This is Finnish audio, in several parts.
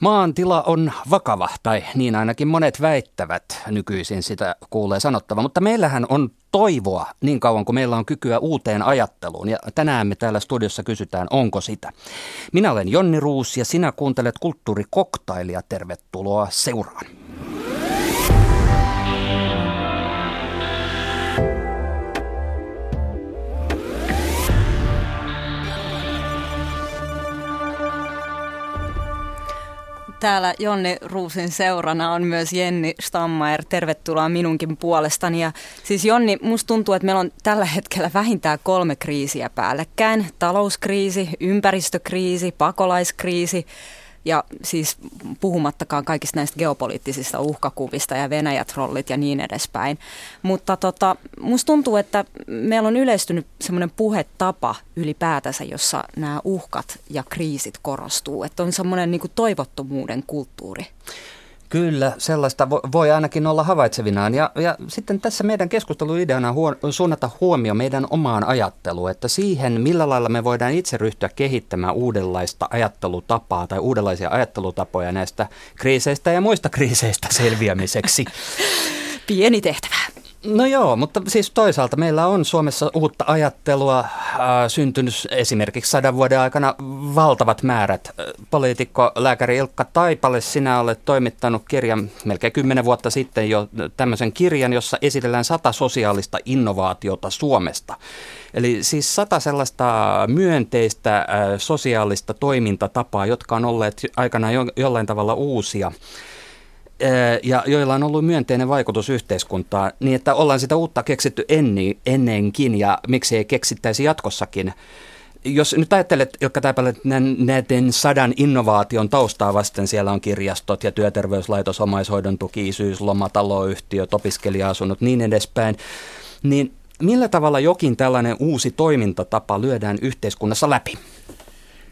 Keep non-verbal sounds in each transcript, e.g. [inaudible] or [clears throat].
Maan tila on vakava, tai niin ainakin monet väittävät nykyisin sitä kuulee sanottava, mutta meillähän on toivoa niin kauan kuin meillä on kykyä uuteen ajatteluun. Ja tänään me täällä studiossa kysytään, onko sitä. Minä olen Jonni Ruus ja sinä kuuntelet kulttuurikoktailia. Tervetuloa seuraan. Täällä Jonni Ruusin seurana on myös Jenni Stammaer. Tervetuloa minunkin puolestani. Ja siis Jonni, musta tuntuu, että meillä on tällä hetkellä vähintään kolme kriisiä päällekkäin. Talouskriisi, ympäristökriisi, pakolaiskriisi ja siis puhumattakaan kaikista näistä geopoliittisista uhkakuvista ja Venäjä-trollit ja niin edespäin. Mutta tota, musta tuntuu, että meillä on yleistynyt semmoinen puhetapa ylipäätänsä, jossa nämä uhkat ja kriisit korostuu. Että on semmoinen niin toivottomuuden kulttuuri. Kyllä, sellaista voi ainakin olla havaitsevinaan. Ja, ja sitten tässä meidän keskusteluideana huo, suunnata huomio meidän omaan ajatteluun, että siihen, millä lailla me voidaan itse ryhtyä kehittämään uudenlaista ajattelutapaa tai uudenlaisia ajattelutapoja näistä kriiseistä ja muista kriiseistä selviämiseksi. Pieni tehtävä. No joo, mutta siis toisaalta meillä on Suomessa uutta ajattelua äh, syntynyt esimerkiksi sadan vuoden aikana valtavat määrät. Poliitikko, lääkäri Ilkka Taipale, sinä olet toimittanut kirjan melkein kymmenen vuotta sitten jo tämmöisen kirjan, jossa esitellään sata sosiaalista innovaatiota Suomesta. Eli siis sata sellaista myönteistä äh, sosiaalista toimintatapaa, jotka on olleet aikana jo, jollain tavalla uusia ja joilla on ollut myönteinen vaikutus yhteiskuntaan, niin että ollaan sitä uutta keksitty ennen, ennenkin ja miksi ei keksittäisi jatkossakin. Jos nyt ajattelet, jotka Taipale, näiden sadan innovaation taustaa vasten siellä on kirjastot ja työterveyslaitos, omaishoidon tuki, isyys, loma, taloyhtiöt, opiskelija-asunnot, niin edespäin, niin millä tavalla jokin tällainen uusi toimintatapa lyödään yhteiskunnassa läpi?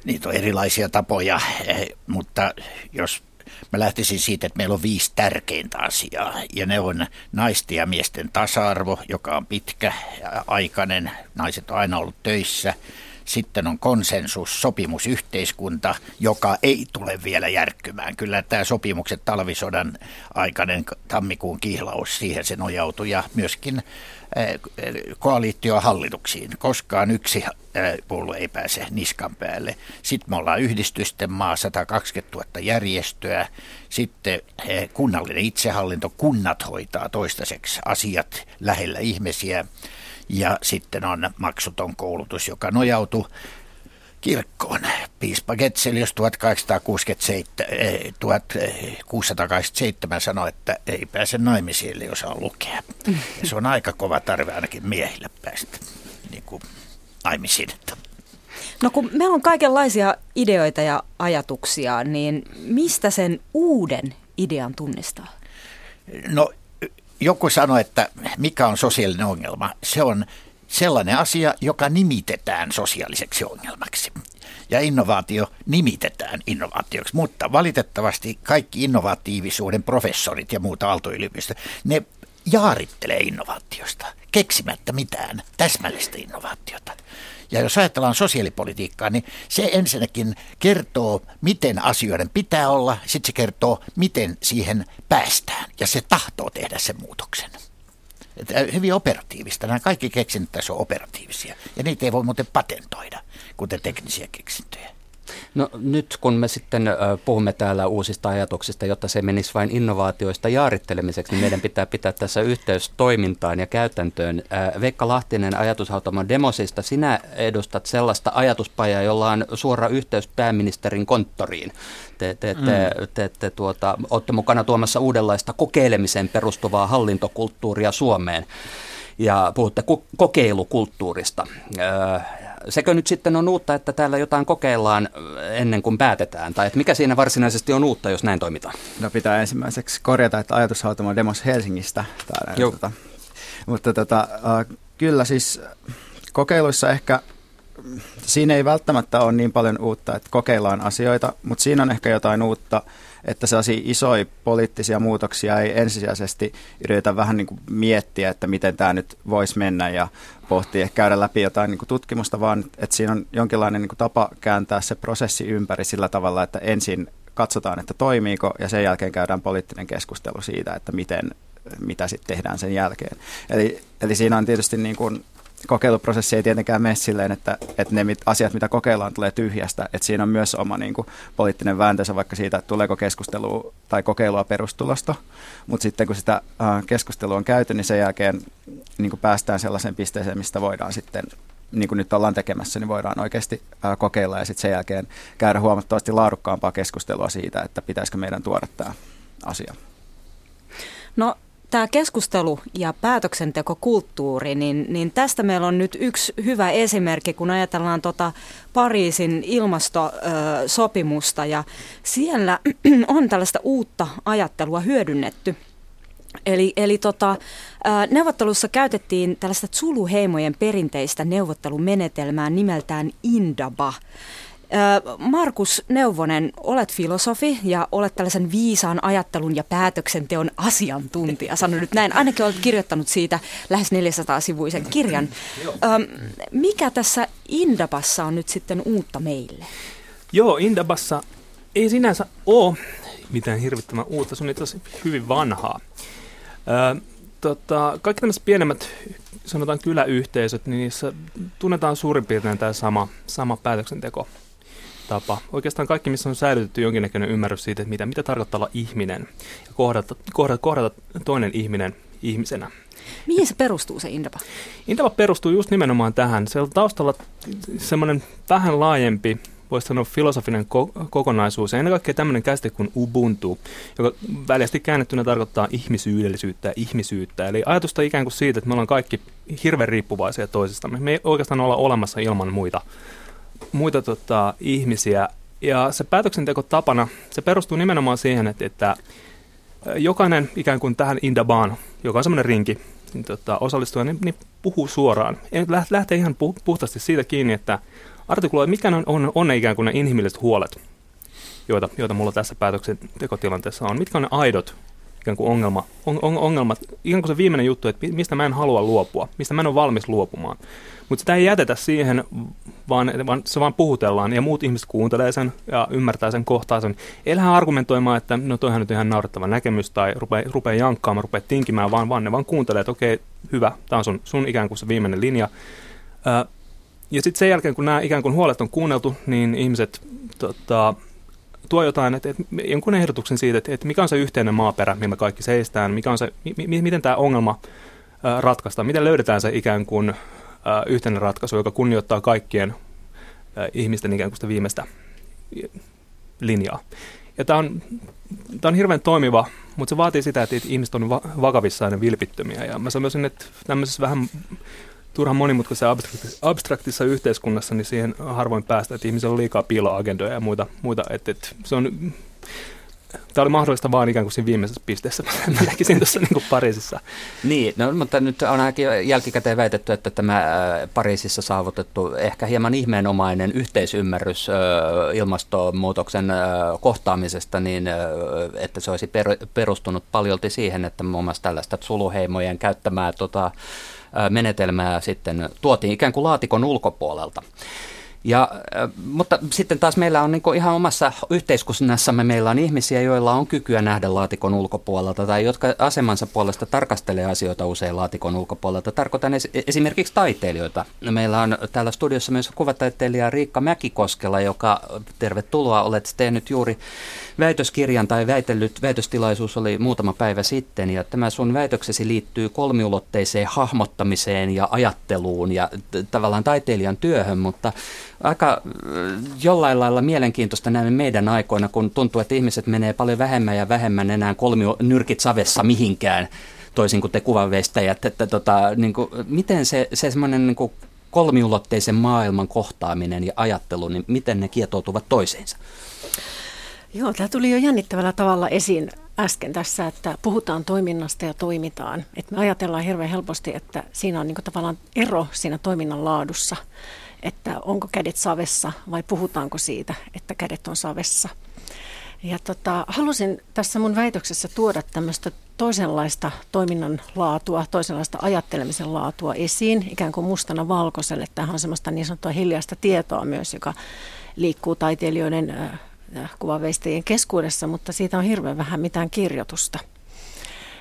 Niitä on erilaisia tapoja, eh, mutta jos Mä lähtisin siitä, että meillä on viisi tärkeintä asiaa ja ne on naisten ja miesten tasa-arvo, joka on pitkä aikainen. Naiset on aina ollut töissä. Sitten on konsensus, sopimusyhteiskunta, joka ei tule vielä järkkymään. Kyllä tämä sopimukset talvisodan aikainen tammikuun kihlaus, siihen se nojautui ja myöskin koalitiohallituksiin. Koskaan yksi puolue ei pääse niskan päälle. Sitten me ollaan yhdistysten maa, 120 000 järjestöä. Sitten kunnallinen itsehallinto, kunnat hoitaa toistaiseksi asiat lähellä ihmisiä. Ja sitten on maksuton koulutus, joka nojautuu kirkkoon. Piispa Getselius 1867, 1687 sanoi, että ei pääse naimisiin, eli osaa lukea. Ja se on aika kova tarve ainakin miehille päästä niin kuin naimisiin. No kun meillä on kaikenlaisia ideoita ja ajatuksia, niin mistä sen uuden idean tunnistaa? No joku sanoi, että mikä on sosiaalinen ongelma. Se on sellainen asia, joka nimitetään sosiaaliseksi ongelmaksi. Ja innovaatio nimitetään innovaatioksi, mutta valitettavasti kaikki innovatiivisuuden professorit ja muuta aaltoyliopisto, ne jaarittelee innovaatiosta, keksimättä mitään täsmällistä innovaatiota. Ja jos ajatellaan sosiaalipolitiikkaa, niin se ensinnäkin kertoo, miten asioiden pitää olla, sitten se kertoo, miten siihen päästään, ja se tahtoo tehdä sen muutoksen. Että hyvin operatiivista. Nämä kaikki keksinnöt tässä on operatiivisia. Ja niitä ei voi muuten patentoida, kuten teknisiä keksintöjä. No nyt kun me sitten puhumme täällä uusista ajatuksista, jotta se menisi vain innovaatioista jaarittelemiseksi, niin meidän pitää pitää tässä yhteys toimintaan ja käytäntöön. Veikka Lahtinen ajatushautomon Demosista, sinä edustat sellaista ajatuspajaa, jolla on suora yhteys pääministerin konttoriin. Te, te, te, mm. te, te tuota, olette mukana tuomassa uudenlaista kokeilemiseen perustuvaa hallintokulttuuria Suomeen ja puhutte kokeilukulttuurista sekö nyt sitten on uutta, että täällä jotain kokeillaan ennen kuin päätetään? Tai että mikä siinä varsinaisesti on uutta, jos näin toimitaan? No pitää ensimmäiseksi korjata, että ajatushautomo demos Helsingistä. Täällä, tota, mutta tota, äh, kyllä siis kokeiluissa ehkä siinä ei välttämättä ole niin paljon uutta, että kokeillaan asioita, mutta siinä on ehkä jotain uutta, että sellaisia isoja poliittisia muutoksia ei ensisijaisesti yritetä vähän niin kuin miettiä, että miten tämä nyt voisi mennä ja pohtia, käydä läpi jotain niin kuin tutkimusta, vaan että siinä on jonkinlainen niin kuin tapa kääntää se prosessi ympäri sillä tavalla, että ensin katsotaan, että toimiiko, ja sen jälkeen käydään poliittinen keskustelu siitä, että miten, mitä sitten tehdään sen jälkeen. Eli, eli siinä on tietysti niin kuin kokeiluprosessi ei tietenkään mene silleen, että, että ne mit, asiat, mitä kokeillaan, tulee tyhjästä. Että siinä on myös oma niin kuin, poliittinen vääntönsä vaikka siitä, että tuleeko keskustelua tai kokeilua perustulosta. Mutta sitten kun sitä äh, keskustelua on käyty, niin sen jälkeen niin kuin päästään sellaiseen pisteeseen, mistä voidaan sitten niin kuin nyt ollaan tekemässä, niin voidaan oikeasti äh, kokeilla ja sitten sen jälkeen käydä huomattavasti laadukkaampaa keskustelua siitä, että pitäisikö meidän tuoda tämä asia. No tämä keskustelu ja päätöksentekokulttuuri, niin, niin tästä meillä on nyt yksi hyvä esimerkki, kun ajatellaan tota Pariisin ilmastosopimusta ja siellä [clears throat] on tällaista uutta ajattelua hyödynnetty. Eli, eli tota, neuvottelussa käytettiin tällaista Zulu-heimojen perinteistä neuvottelumenetelmää nimeltään Indaba. Markus Neuvonen, olet filosofi ja olet tällaisen viisaan ajattelun ja päätöksenteon asiantuntija. Sano nyt näin. Ainakin olet kirjoittanut siitä lähes 400-sivuisen kirjan. Mikä tässä Indabassa on nyt sitten uutta meille? Joo, Indabassa ei sinänsä ole mitään hirvittävän uutta. Se on itse asiassa hyvin vanhaa. Ö, tota, kaikki tämmöiset pienemmät sanotaan kyläyhteisöt, niin niissä tunnetaan suurin piirtein tämä sama, sama päätöksenteko tapa. Oikeastaan kaikki, missä on säilytetty jonkinnäköinen ymmärrys siitä, että mitä, mitä tarkoittaa olla ihminen ja kohdata, kohdata, kohdata toinen ihminen ihmisenä. Mihin se perustuu se Indaba? Indaba perustuu just nimenomaan tähän. Se on taustalla semmoinen vähän laajempi voisi sanoa filosofinen ko- kokonaisuus ja ennen kaikkea tämmöinen käsite kuin Ubuntu, joka väljästi käännettynä tarkoittaa ihmisyydellisyyttä ja ihmisyyttä. Eli ajatusta ikään kuin siitä, että me ollaan kaikki hirveän riippuvaisia toisistamme. Me ei oikeastaan olla olemassa ilman muita muita tota, ihmisiä. Ja se päätöksentekotapana, se perustuu nimenomaan siihen, että, että jokainen ikään kuin tähän Indabaan, joka on semmoinen rinki, niin, tota, osallistuja, niin, niin puhuu suoraan. Lähtee ihan puhtaasti siitä kiinni, että artikuloi, mikä on, on, on ikään kuin ne inhimilliset huolet, joita, joita mulla tässä päätöksentekotilanteessa on. Mitkä on ne aidot ikään kuin ongelma, on, on, ongelmat, ikään kuin se viimeinen juttu, että mistä mä en halua luopua, mistä mä en ole valmis luopumaan. Mutta sitä ei jätetä siihen, vaan, vaan se vaan puhutellaan ja muut ihmiset kuuntelee sen ja ymmärtää sen, kohtaa sen. Ei lähde argumentoimaan, että no toihan nyt ihan naurettava näkemys tai rupee, rupee jankkaamaan, rupee tinkimään, vaan, vaan ne vaan kuuntelee, että okei, hyvä, tämä on sun, sun ikään kuin se viimeinen linja. Ja sitten sen jälkeen, kun nämä ikään kuin huolet on kuunneltu, niin ihmiset tota, tuo jotain, että, että jonkun ehdotuksen siitä, että, että mikä on se yhteinen maaperä, millä kaikki seistään, mikä on se, mi, miten tämä ongelma ratkaistaan, miten löydetään se ikään kuin yhteinen ratkaisu, joka kunnioittaa kaikkien ihmisten ikään kuin sitä viimeistä linjaa. Ja tämä on, tämä on hirveän toimiva, mutta se vaatii sitä, että ihmiset on vakavissaan ja vilpittömiä. Ja mä sanoisin, että tämmöisessä vähän turhan monimutkaisessa abstraktissa, abstraktissa yhteiskunnassa, niin siihen harvoin päästä, että ihmisillä on liikaa piiloagendoja ja muita. muita että, että se on, Tämä oli mahdollista vaan ikään kuin siinä viimeisessä pisteessä. [laughs] Mä näkisin tuossa niin Pariisissa. Niin, no, mutta nyt on ainakin jälkikäteen väitetty, että tämä äh, Pariisissa saavutettu ehkä hieman ihmeenomainen yhteisymmärrys äh, ilmastonmuutoksen äh, kohtaamisesta, niin että se olisi perustunut paljolti siihen, että muun muassa tällaista suluheimojen käyttämää tota, menetelmää sitten tuotiin ikään kuin laatikon ulkopuolelta. Ja, mutta sitten taas meillä on niin ihan omassa yhteiskunnassamme meillä on ihmisiä, joilla on kykyä nähdä laatikon ulkopuolelta tai jotka asemansa puolesta tarkastelee asioita usein laatikon ulkopuolelta. Tarkoitan esimerkiksi taiteilijoita. Meillä on täällä studiossa myös kuvataiteilija Riikka Mäkikoskela, joka tervetuloa, olet tehnyt juuri väitöskirjan tai väitellyt, väitöstilaisuus oli muutama päivä sitten ja tämä sun väitöksesi liittyy kolmiulotteiseen hahmottamiseen ja ajatteluun ja t- tavallaan taiteilijan työhön, mutta aika jollain lailla mielenkiintoista näin meidän aikoina, kun tuntuu, että ihmiset menee paljon vähemmän ja vähemmän enää kolmio nyrkit savessa mihinkään, toisin kuin te kuvanveistäjät, että tota, niin kuin, miten se, se semmoinen niin kuin kolmiulotteisen maailman kohtaaminen ja ajattelu, niin miten ne kietoutuvat toisiinsa? Joo, tämä tuli jo jännittävällä tavalla esiin äsken tässä, että puhutaan toiminnasta ja toimitaan. Että me ajatellaan hirveän helposti, että siinä on niin tavallaan ero siinä toiminnan laadussa, että onko kädet savessa vai puhutaanko siitä, että kädet on savessa. Ja tota, halusin tässä mun väitöksessä tuoda tämmöistä toisenlaista toiminnan laatua, toisenlaista ajattelemisen laatua esiin, ikään kuin mustana valkoiselle. Tämähän on semmoista niin sanottua hiljaista tietoa myös, joka liikkuu taiteilijoiden kuvaveistajien keskuudessa, mutta siitä on hirveän vähän mitään kirjoitusta.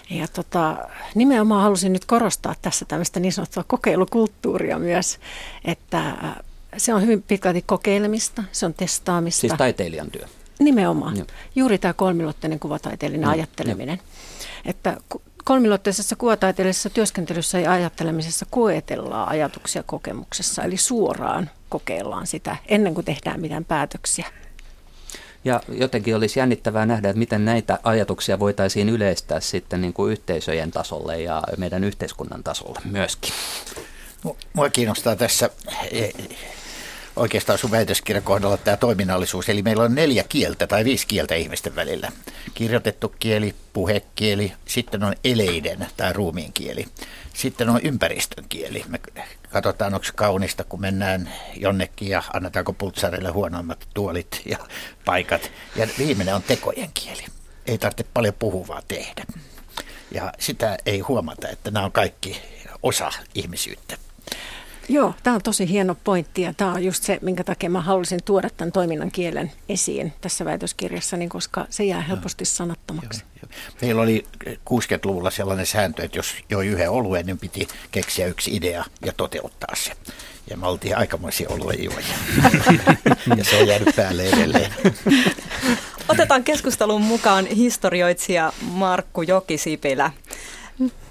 Ja tota, nimenomaan halusin nyt korostaa tässä tämmöistä niin sanottua kokeilukulttuuria myös, että se on hyvin pitkälti kokeilemista, se on testaamista. Siis taiteilijan työ. Nimenomaan. Joo. Juuri tämä kolmiluotteinen kuvataiteellinen ajatteleminen. Jo. Että kolmiluotteisessa kuvataiteellisessa työskentelyssä ja ajattelemisessa koetellaan ajatuksia kokemuksessa, eli suoraan kokeillaan sitä ennen kuin tehdään mitään päätöksiä. Ja jotenkin olisi jännittävää nähdä, että miten näitä ajatuksia voitaisiin yleistää sitten niin kuin yhteisöjen tasolle ja meidän yhteiskunnan tasolle myöskin. Mua kiinnostaa tässä oikeastaan sun väitöskirjan kohdalla tämä toiminnallisuus. Eli meillä on neljä kieltä tai viisi kieltä ihmisten välillä. Kirjoitettu kieli, puhekieli, sitten on eleiden tai ruumiin kieli. Sitten on ympäristön kieli. Me katsotaan, onko kaunista, kun mennään jonnekin ja annetaanko pultsarille huonoimmat tuolit ja paikat. Ja viimeinen on tekojen kieli. Ei tarvitse paljon puhuvaa tehdä. Ja sitä ei huomata, että nämä on kaikki osa ihmisyyttä. Joo, tämä on tosi hieno pointti ja tämä on just se, minkä takia mä halusin tuoda tämän toiminnan kielen esiin tässä väitöskirjassa, koska se jää helposti sanattomaksi. Joo, joo. Meillä oli 60-luvulla sellainen sääntö, että jos joi yhden oluen, niin piti keksiä yksi idea ja toteuttaa se. Ja me oltiin aikamoisia oluen juoja. [laughs] ja se on jäänyt päälle edelleen. Otetaan keskustelun mukaan historioitsija Markku Jokisipilä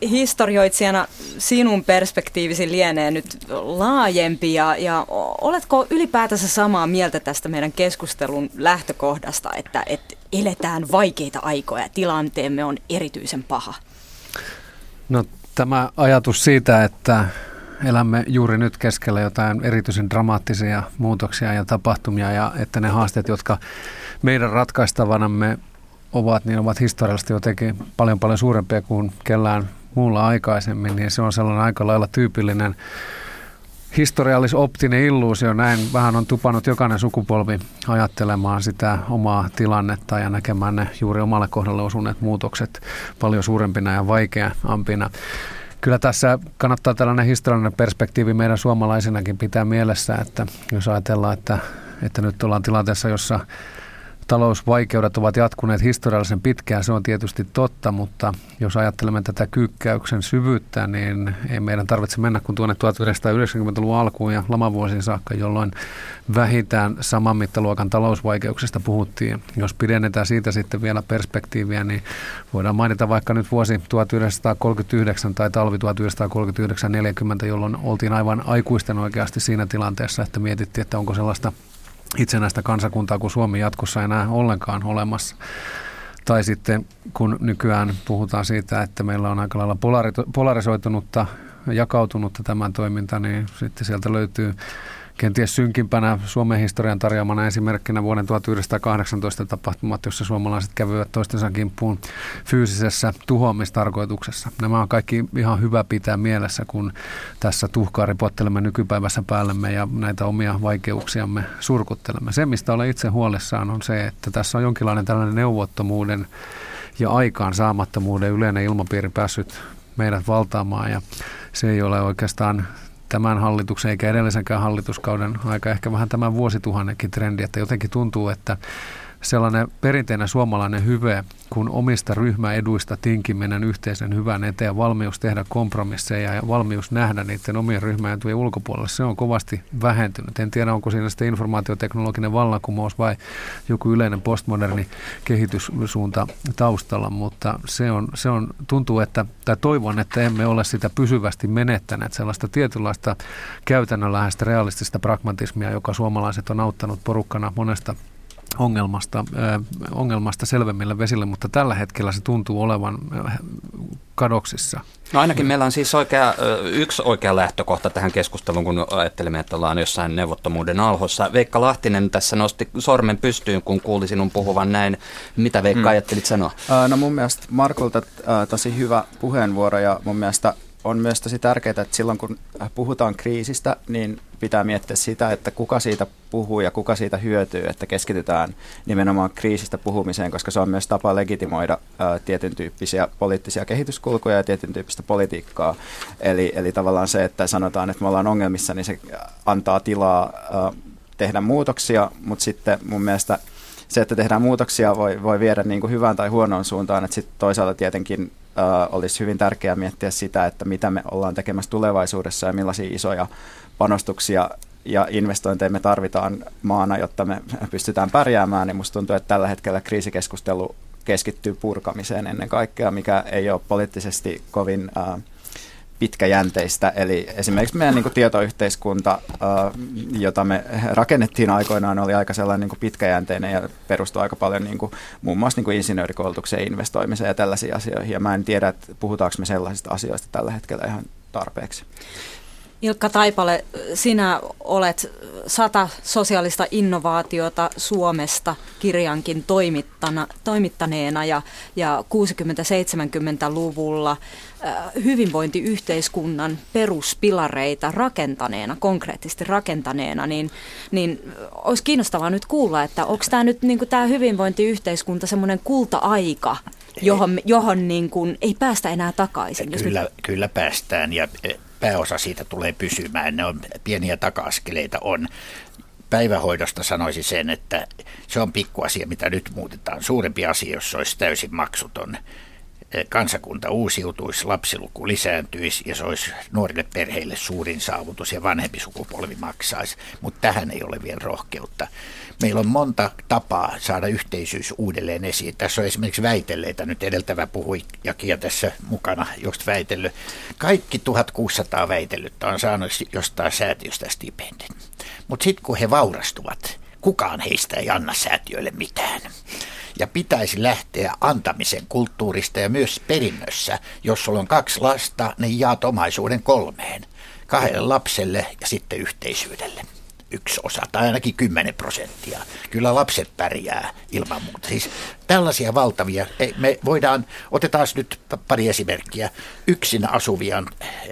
historioitsijana sinun perspektiivisi lienee nyt laajempi ja, ja oletko ylipäätänsä samaa mieltä tästä meidän keskustelun lähtökohdasta, että, että eletään vaikeita aikoja ja tilanteemme on erityisen paha? No tämä ajatus siitä, että elämme juuri nyt keskellä jotain erityisen dramaattisia muutoksia ja tapahtumia ja että ne haasteet, jotka meidän ratkaistavanamme ovat, niin ovat historiallisesti jotenkin paljon paljon suurempia kuin kellään muulla aikaisemmin, niin se on sellainen aika lailla tyypillinen historiallis-optinen illuusio. Näin vähän on tupannut jokainen sukupolvi ajattelemaan sitä omaa tilannetta ja näkemään ne juuri omalle kohdalle osuneet muutokset paljon suurempina ja vaikeampina. Kyllä tässä kannattaa tällainen historiallinen perspektiivi meidän suomalaisinakin pitää mielessä, että jos ajatellaan, että, että nyt ollaan tilanteessa, jossa talousvaikeudet ovat jatkuneet historiallisen pitkään, se on tietysti totta, mutta jos ajattelemme tätä kyykkäyksen syvyyttä, niin ei meidän tarvitse mennä kuin tuonne 1990-luvun alkuun ja lamavuosiin saakka, jolloin vähintään saman mittaluokan talousvaikeuksista puhuttiin. Jos pidennetään siitä sitten vielä perspektiiviä, niin voidaan mainita vaikka nyt vuosi 1939 tai talvi 1939-40, jolloin oltiin aivan aikuisten oikeasti siinä tilanteessa, että mietittiin, että onko sellaista itsenäistä kansakuntaa kuin Suomi jatkossa enää ollenkaan olemassa. Tai sitten kun nykyään puhutaan siitä, että meillä on aika lailla polarisoitunutta, jakautunutta tämän toiminta, niin sitten sieltä löytyy kenties synkimpänä Suomen historian tarjoamana esimerkkinä vuoden 1918 tapahtumat, jossa suomalaiset kävivät toistensa kimppuun fyysisessä tuhoamistarkoituksessa. Nämä on kaikki ihan hyvä pitää mielessä, kun tässä tuhkaa ripottelemme nykypäivässä päällemme ja näitä omia vaikeuksiamme surkuttelemme. Se, mistä olen itse huolissaan, on se, että tässä on jonkinlainen tällainen neuvottomuuden ja aikaan saamattomuuden yleinen ilmapiiri päässyt meidät valtaamaan ja se ei ole oikeastaan tämän hallituksen eikä edellisenkään hallituskauden aika ehkä vähän tämän vuosituhannenkin trendi, että jotenkin tuntuu, että sellainen perinteinen suomalainen hyve, kun omista ryhmäeduista tinkiminen yhteisen hyvän eteen, valmius tehdä kompromisseja ja valmius nähdä niiden omien ryhmäetujen ulkopuolella, se on kovasti vähentynyt. En tiedä, onko siinä sitten informaatioteknologinen vallankumous vai joku yleinen postmoderni kehityssuunta taustalla, mutta se on, se on tuntuu, että, tai toivon, että emme ole sitä pysyvästi menettäneet, sellaista tietynlaista käytännönläheistä realistista pragmatismia, joka suomalaiset on auttanut porukkana monesta ongelmasta, äh, ongelmasta selvemmille vesille, mutta tällä hetkellä se tuntuu olevan äh, kadoksissa. No ainakin meillä on siis oikea, yksi oikea lähtökohta tähän keskusteluun, kun ajattelemme, että ollaan jossain neuvottomuuden alhossa. Veikka Lahtinen tässä nosti sormen pystyyn, kun kuuli sinun puhuvan näin. Mitä Veikka hmm. ajattelit sanoa? No mun mielestä Markulta tosi hyvä puheenvuoro ja mun mielestä on myös tosi tärkeää, että silloin kun puhutaan kriisistä, niin pitää miettiä sitä, että kuka siitä puhuu ja kuka siitä hyötyy, että keskitytään nimenomaan kriisistä puhumiseen, koska se on myös tapa legitimoida ää, tietyn tyyppisiä poliittisia kehityskulkuja ja tietyn tyyppistä politiikkaa. Eli, eli tavallaan se, että sanotaan, että me ollaan ongelmissa, niin se antaa tilaa ää, tehdä muutoksia, mutta sitten mun mielestä se, että tehdään muutoksia, voi, voi viedä niin kuin hyvään tai huonoon suuntaan. Että sitten toisaalta tietenkin olisi hyvin tärkeää miettiä sitä, että mitä me ollaan tekemässä tulevaisuudessa ja millaisia isoja panostuksia ja investointeja me tarvitaan maana, jotta me pystytään pärjäämään, niin musta tuntuu, että tällä hetkellä kriisikeskustelu keskittyy purkamiseen ennen kaikkea, mikä ei ole poliittisesti kovin äh, pitkäjänteistä. Eli esimerkiksi meidän niin kuin tietoyhteiskunta, jota me rakennettiin aikoinaan, oli aika sellainen niin kuin pitkäjänteinen ja perustui aika paljon niin kuin, muun muassa niin kuin insinöörikoulutukseen, investoimiseen ja tällaisiin asioihin. Ja mä en tiedä, että puhutaanko me sellaisista asioista tällä hetkellä ihan tarpeeksi. Ilkka Taipale, sinä olet sata sosiaalista innovaatiota Suomesta kirjankin toimittana, toimittaneena ja, ja 60-70-luvulla äh, hyvinvointiyhteiskunnan peruspilareita rakentaneena, konkreettisesti rakentaneena, niin, niin olisi kiinnostavaa nyt kuulla, että onko tämä nyt niin tämä hyvinvointiyhteiskunta semmoinen kulta-aika, johon, johon niin kuin ei päästä enää takaisin. Kyllä, nyt... kyllä päästään ja pääosa siitä tulee pysymään. Ne on pieniä taka-askeleita on. Päivähoidosta sanoisin sen, että se on pikkuasia, mitä nyt muutetaan. Suurempi asia, jos se olisi täysin maksuton kansakunta uusiutuisi, lapsiluku lisääntyisi ja se olisi nuorille perheille suurin saavutus ja vanhempi sukupolvi maksaisi. Mutta tähän ei ole vielä rohkeutta. Meillä on monta tapaa saada yhteisyys uudelleen esiin. Tässä on esimerkiksi väitelleitä, nyt edeltävä puhui ja tässä mukana just väitellyt. Kaikki 1600 väitellyttä on saanut jostain säätiöstä stipendin. Mutta sitten kun he vaurastuvat, kukaan heistä ei anna säätiöille mitään ja pitäisi lähteä antamisen kulttuurista ja myös perinnössä. Jos sulla on kaksi lasta, niin jaat omaisuuden kolmeen. Kahdelle lapselle ja sitten yhteisyydelle yksi osa tai ainakin 10 prosenttia. Kyllä lapset pärjää ilman muuta. Siis tällaisia valtavia, me voidaan, otetaan nyt pari esimerkkiä. Yksin asuvia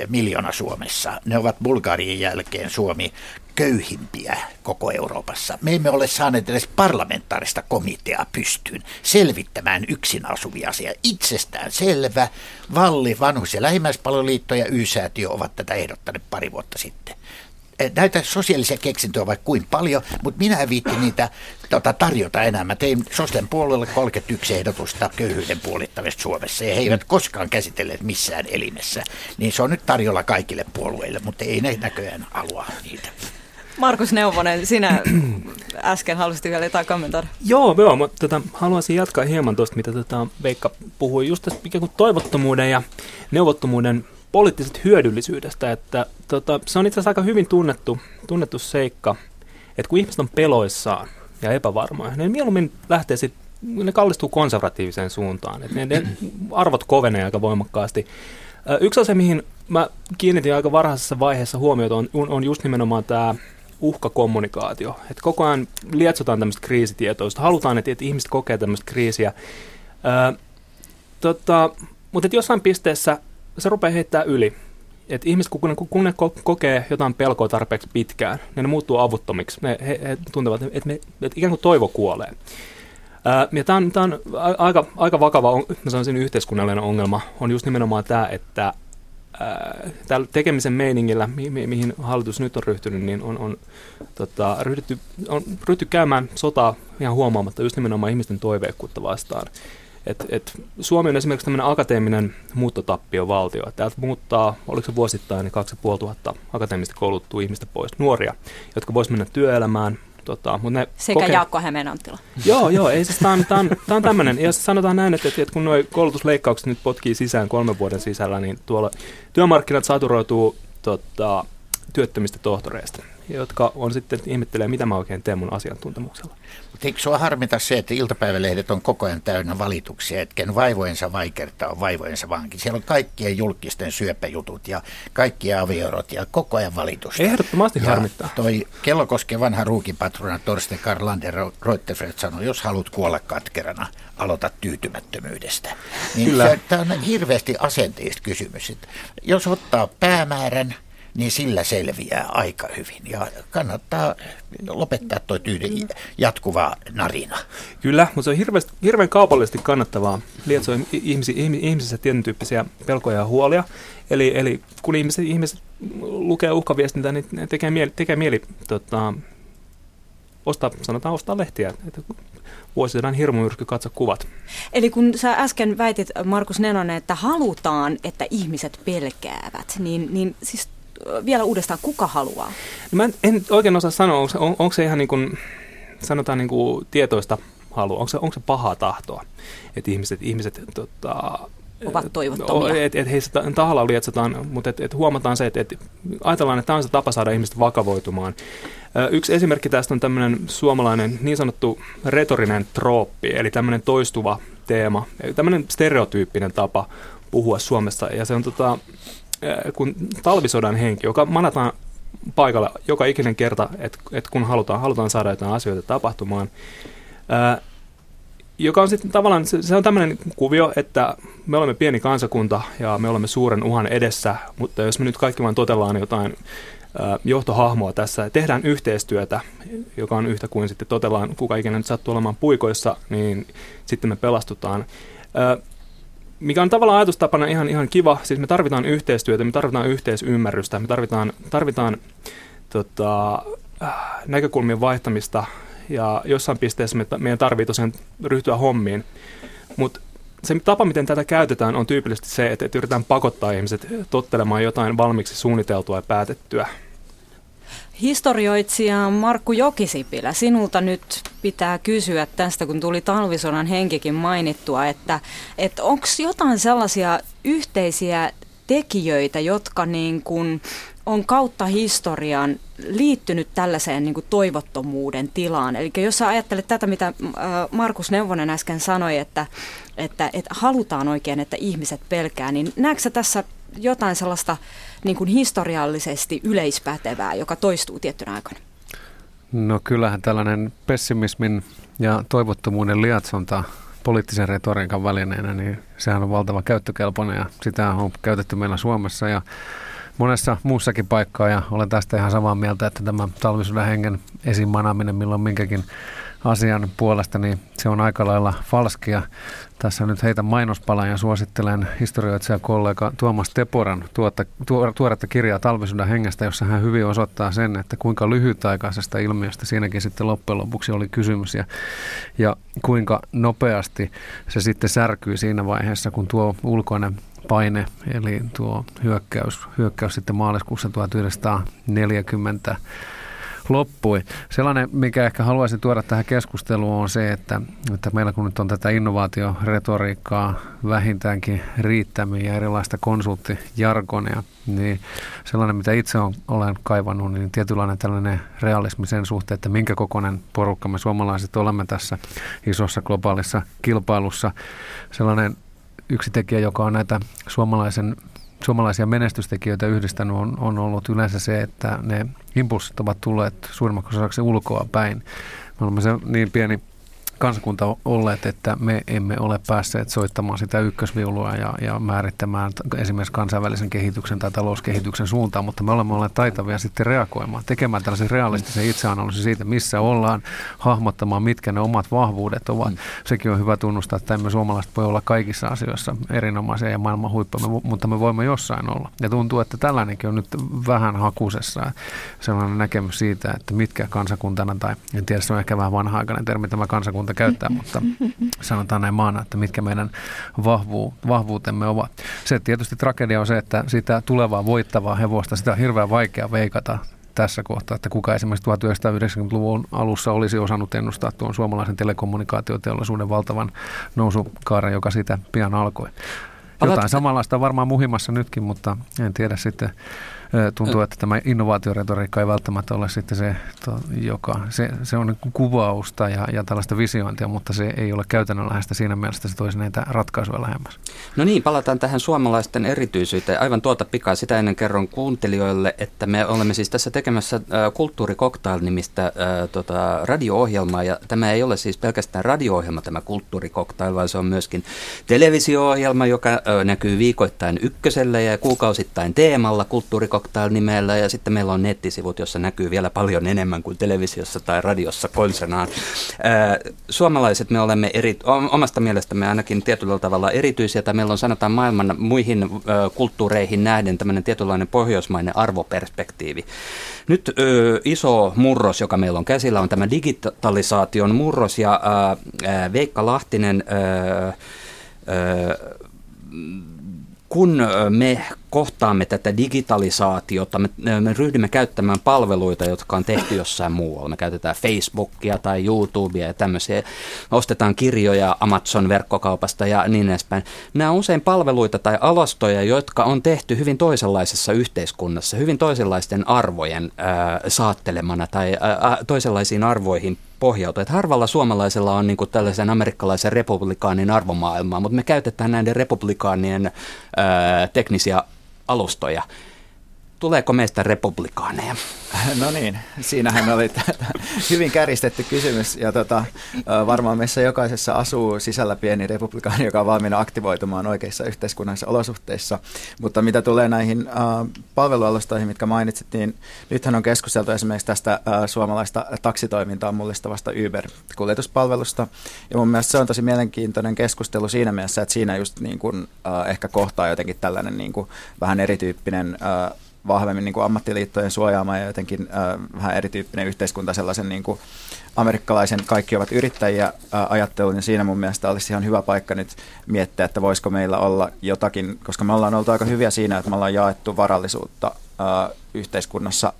miljoona Suomessa. Ne ovat Bulgarian jälkeen Suomi köyhimpiä koko Euroopassa. Me emme ole saaneet edes parlamentaarista komiteaa pystyyn selvittämään yksin asuvia asioita. Itsestään selvä. Valli, Vanhus- ja lähimmäispaloliitto ja Y-säätiö ovat tätä ehdottaneet pari vuotta sitten. Eh, näitä sosiaalisia keksintöjä vaikka kuin paljon, mutta minä en viitti niitä tota, tarjota enää. Mä tein Sosten puolelle 31 ehdotusta köyhyyden puolittamista Suomessa ja he eivät koskaan käsitelleet missään elimessä. Niin se on nyt tarjolla kaikille puolueille, mutta ei ne näköjään halua niitä. Markus Neuvonen, sinä [clears throat] äsken halusit vielä jotain kommentoida. Joo, joo mutta tota, haluaisin jatkaa hieman tuosta, mitä tota Veikka puhui, just tästä ikään kuin toivottomuuden ja neuvottomuuden poliittisesta hyödyllisyydestä, että tota, se on itse asiassa aika hyvin tunnettu, tunnettu seikka, että kun ihmiset on peloissaan ja epävarmoja, ne mieluummin lähtee sitten, ne kallistuu konservatiiviseen suuntaan, että ne, ne [clears throat] arvot kovenee aika voimakkaasti. Yksi asia, mihin mä kiinnitin aika varhaisessa vaiheessa huomiota, on, on just nimenomaan tämä uhkakommunikaatio. Että koko ajan lietsotaan tämmöistä kriisitietoista. Halutaan, että, ihmiset kokee tämmöistä kriisiä. Ää, tota, mutta jossain pisteessä se rupeaa heittää yli. Et ihmiset, kun ne, kun ne kokee jotain pelkoa tarpeeksi pitkään, niin ne muuttuu avuttomiksi. Ne, he, he tuntevat, että, me, että ikään kuin toivo kuolee. Ja tämä on, tää on aika, aika vakava, mä sanoisin, yhteiskunnallinen ongelma, on just nimenomaan tämä, että tällä tekemisen meiningillä, mi- mi- mihin hallitus nyt on ryhtynyt, niin on, on, tota, ryhdytty, on ryhty käymään sotaa ihan huomaamatta just nimenomaan ihmisten toiveikkuutta vastaan. Et, et Suomi on esimerkiksi tämmöinen akateeminen muuttotappiovaltio. Täältä muuttaa, oliko se vuosittain, niin 2500 akateemista kouluttua ihmistä pois, nuoria, jotka voisivat mennä työelämään, Tota, mutta ne Sekä koke- Jaakko Hämeenanttila. Joo, joo, ei siis, tämä on, tämä on, on tämmöinen. Ja sanotaan näin, että, että kun nuo koulutusleikkaukset nyt potkii sisään kolmen vuoden sisällä, niin tuolla työmarkkinat saturoituu tota, työttömistä tohtoreista jotka on sitten ihmettelee, mitä mä oikein teen mun asiantuntemuksella. Mutta eikö sua harmita se, että iltapäivälehdet on koko ajan täynnä valituksia, etken vaivojensa vaikertaa on vaivojensa vanki. Siellä on kaikkien julkisten syöpäjutut ja kaikki avioerot ja koko ajan valitusta. Ehdottomasti ja harmittaa. Toi Kellokoske vanha ruukipatrona Torsten Karlander Reuterfeld sanoi, jos haluat kuolla katkerana, aloita tyytymättömyydestä. Niin Kyllä. Tämä on hirveästi asenteista kysymys. Että jos ottaa päämäärän, niin sillä selviää aika hyvin. Ja kannattaa lopettaa tuo tyyli jatkuva narina. Kyllä, mutta se on hirveän, hirveän kaupallisesti kannattavaa lietsoa ihmisi, ihmisissä tietyn tyyppisiä pelkoja ja huolia. Eli, eli kun ihmiset, ihmiset lukee uhkaviestintää, niin tekee mieli, tekee mieli tota, ostaa, sanotaan ostaa lehtiä. Että vuosisadan hirmumyrsky katso kuvat. Eli kun sä äsken väitit, Markus Nenonen, että halutaan, että ihmiset pelkäävät, niin, niin siis vielä uudestaan, kuka haluaa? No mä en, en oikein osaa sanoa, onko, on, onko se ihan niin kuin, sanotaan niin kuin tietoista halua, onko se, onko se pahaa tahtoa, että ihmiset, ihmiset tota, ovat toivottomia. Että et heistä tahalla lietsotaan, mutta et, et huomataan se, että et ajatellaan, että tämä on se tapa saada ihmiset vakavoitumaan. Yksi esimerkki tästä on tämmöinen suomalainen niin sanottu retorinen trooppi, eli tämmöinen toistuva teema, tämmöinen stereotyyppinen tapa puhua Suomessa. Ja se on tota, kun talvisodan henki, joka manataan paikalla joka ikinen kerta, että et kun halutaan, halutaan saada jotain asioita tapahtumaan, ää, joka on sitten tavallaan, se, se on tämmöinen kuvio, että me olemme pieni kansakunta ja me olemme suuren uhan edessä, mutta jos me nyt kaikki vain totellaan jotain ää, johtohahmoa tässä tehdään yhteistyötä, joka on yhtä kuin sitten totellaan, kuka ikinä nyt sattuu olemaan puikoissa, niin sitten me pelastutaan. Ää, mikä on tavallaan ajatustapana ihan, ihan kiva, siis me tarvitaan yhteistyötä, me tarvitaan yhteisymmärrystä, me tarvitaan, tarvitaan tota, näkökulmien vaihtamista ja jossain pisteessä me, meidän tarvii tosiaan ryhtyä hommiin. Mutta se tapa, miten tätä käytetään, on tyypillisesti se, että, että yritetään pakottaa ihmiset tottelemaan jotain valmiiksi suunniteltua ja päätettyä. Historioitsija Markku Jokisipilä, sinulta nyt pitää kysyä tästä, kun tuli talvisodan henkikin mainittua, että, että onko jotain sellaisia yhteisiä tekijöitä, jotka niin kuin on kautta historian liittynyt tällaiseen niin kuin toivottomuuden tilaan. Eli jos sä ajattelet tätä, mitä Markus Neuvonen äsken sanoi, että, että, että halutaan oikein, että ihmiset pelkää, niin näetkö tässä jotain sellaista niin kuin historiallisesti yleispätevää, joka toistuu tiettynä aikana? No kyllähän tällainen pessimismin ja toivottomuuden liatsonta poliittisen retoriikan välineenä, niin sehän on valtava käyttökelpoinen ja sitä on käytetty meillä Suomessa ja monessa muussakin paikkaa ja olen tästä ihan samaa mieltä, että tämä talvisuuden hengen esiin manaaminen milloin minkäkin asian puolesta, niin se on aika lailla falskia. Tässä nyt heitä mainospalan ja suosittelen historioitsija kollega Tuomas Teporan tuota, tuoretta kirjaa talvisuuden hengestä, jossa hän hyvin osoittaa sen, että kuinka lyhytaikaisesta ilmiöstä siinäkin sitten loppujen lopuksi oli kysymys ja, ja kuinka nopeasti se sitten särkyy siinä vaiheessa, kun tuo ulkoinen paine, eli tuo hyökkäys, hyökkäys sitten maaliskuussa 1940 loppui. Sellainen, mikä ehkä haluaisin tuoda tähän keskusteluun on se, että, että meillä kun nyt on tätä innovaatioretoriikkaa vähintäänkin riittämiä ja erilaista konsulttijargonia, niin sellainen, mitä itse olen kaivannut, niin tietynlainen tällainen realismi sen suhteen, että minkä kokoinen porukka me suomalaiset olemme tässä isossa globaalissa kilpailussa. Sellainen yksi tekijä, joka on näitä suomalaisen, suomalaisia menestystekijöitä yhdistänyt, on, on ollut yleensä se, että ne impulssit ovat tulleet suurimmaksi osaksi ulkoa päin. Me olemme se niin pieni kansakunta olleet, että me emme ole päässeet soittamaan sitä ykkösviulua ja, ja määrittämään esimerkiksi kansainvälisen kehityksen tai talouskehityksen suuntaan, mutta me olemme olleet taitavia sitten reagoimaan, tekemään tällaisen realistisen itseanalyysin siitä, missä ollaan, hahmottamaan, mitkä ne omat vahvuudet ovat. Mm. Sekin on hyvä tunnustaa, että emme suomalaiset voi olla kaikissa asioissa erinomaisia ja maailman huippuja, mutta me voimme jossain olla. Ja tuntuu, että tällainenkin on nyt vähän hakusessa sellainen näkemys siitä, että mitkä kansakuntana, tai en tiedä, se on ehkä vähän vanha-aikainen termi tämä kansakunta, monta käyttää, [laughs] mutta sanotaan näin maana, että mitkä meidän vahvuu, vahvuutemme ovat. Se tietysti tragedia on se, että sitä tulevaa voittavaa hevosta, sitä on hirveän vaikea veikata tässä kohtaa, että kuka esimerkiksi 1990-luvun alussa olisi osannut ennustaa tuon suomalaisen telekommunikaatioteollisuuden valtavan nousukaaren, joka sitä pian alkoi. Jotain samanlaista on varmaan muhimassa nytkin, mutta en tiedä sitten tuntuu, että tämä innovaatioretoriikka ei välttämättä ole sitten se, joka, se, se on kuvausta ja, ja tällaista visiointia, mutta se ei ole käytännönläheistä siinä mielessä, että se toisi näitä ratkaisuja lähemmäs. No niin, palataan tähän suomalaisten erityisyyteen. Aivan tuota pikaa sitä ennen kerron kuuntelijoille, että me olemme siis tässä tekemässä äh, Kulttuurikoktail-nimistä äh, tota, radio-ohjelmaa, ja tämä ei ole siis pelkästään radio-ohjelma, tämä Kulttuurikoktail, vaan se on myöskin televisio-ohjelma, joka näkyy viikoittain ykkösellä ja kuukausittain teemalla kulttuurikoktail-nimellä ja sitten meillä on nettisivut, jossa näkyy vielä paljon enemmän kuin televisiossa tai radiossa konsanaan. Suomalaiset me olemme eri, omasta mielestämme ainakin tietyllä tavalla erityisiä, tai meillä on sanotaan maailman muihin kulttuureihin nähden tämmöinen tietynlainen pohjoismainen arvoperspektiivi. Nyt ö, iso murros, joka meillä on käsillä, on tämä digitalisaation murros ja ö, Veikka Lahtinen ö, ö, kun me kohtaamme tätä digitalisaatiota, me, me ryhdymme käyttämään palveluita, jotka on tehty jossain muualla. Me käytetään Facebookia tai YouTubea ja tämmöisiä. Me ostetaan kirjoja Amazon-verkkokaupasta ja niin edespäin. Nämä on usein palveluita tai alastoja, jotka on tehty hyvin toisenlaisessa yhteiskunnassa, hyvin toisenlaisten arvojen äh, saattelemana tai äh, toisenlaisiin arvoihin pohjautua. Että harvalla suomalaisella on niin tällaisen amerikkalaisen republikaanin arvomaailmaa, mutta me käytetään näiden republikaanien ää, teknisiä alustoja. Tuleeko meistä republikaaneja? No niin, siinähän oli hyvin käristetty kysymys ja tota, varmaan meissä jokaisessa asuu sisällä pieni republikaani, joka on valmiina aktivoitumaan oikeissa yhteiskunnallisissa olosuhteissa. Mutta mitä tulee näihin palvelualustoihin, mitkä mainitsit, niin nythän on keskusteltu esimerkiksi tästä suomalaista taksitoimintaa mullistavasta Uber-kuljetuspalvelusta. Ja mun mielestä se on tosi mielenkiintoinen keskustelu siinä mielessä, että siinä just niin kuin, ehkä kohtaa jotenkin tällainen niin kuin, vähän erityyppinen vahvemmin niin kuin ammattiliittojen suojaama ja jotenkin äh, vähän erityyppinen yhteiskunta sellaisen niin kuin amerikkalaisen kaikki ovat yrittäjiä äh, ajattelun, niin siinä mun mielestä olisi ihan hyvä paikka nyt miettiä, että voisiko meillä olla jotakin, koska me ollaan oltu aika hyviä siinä, että me ollaan jaettu varallisuutta äh, yhteiskunnassa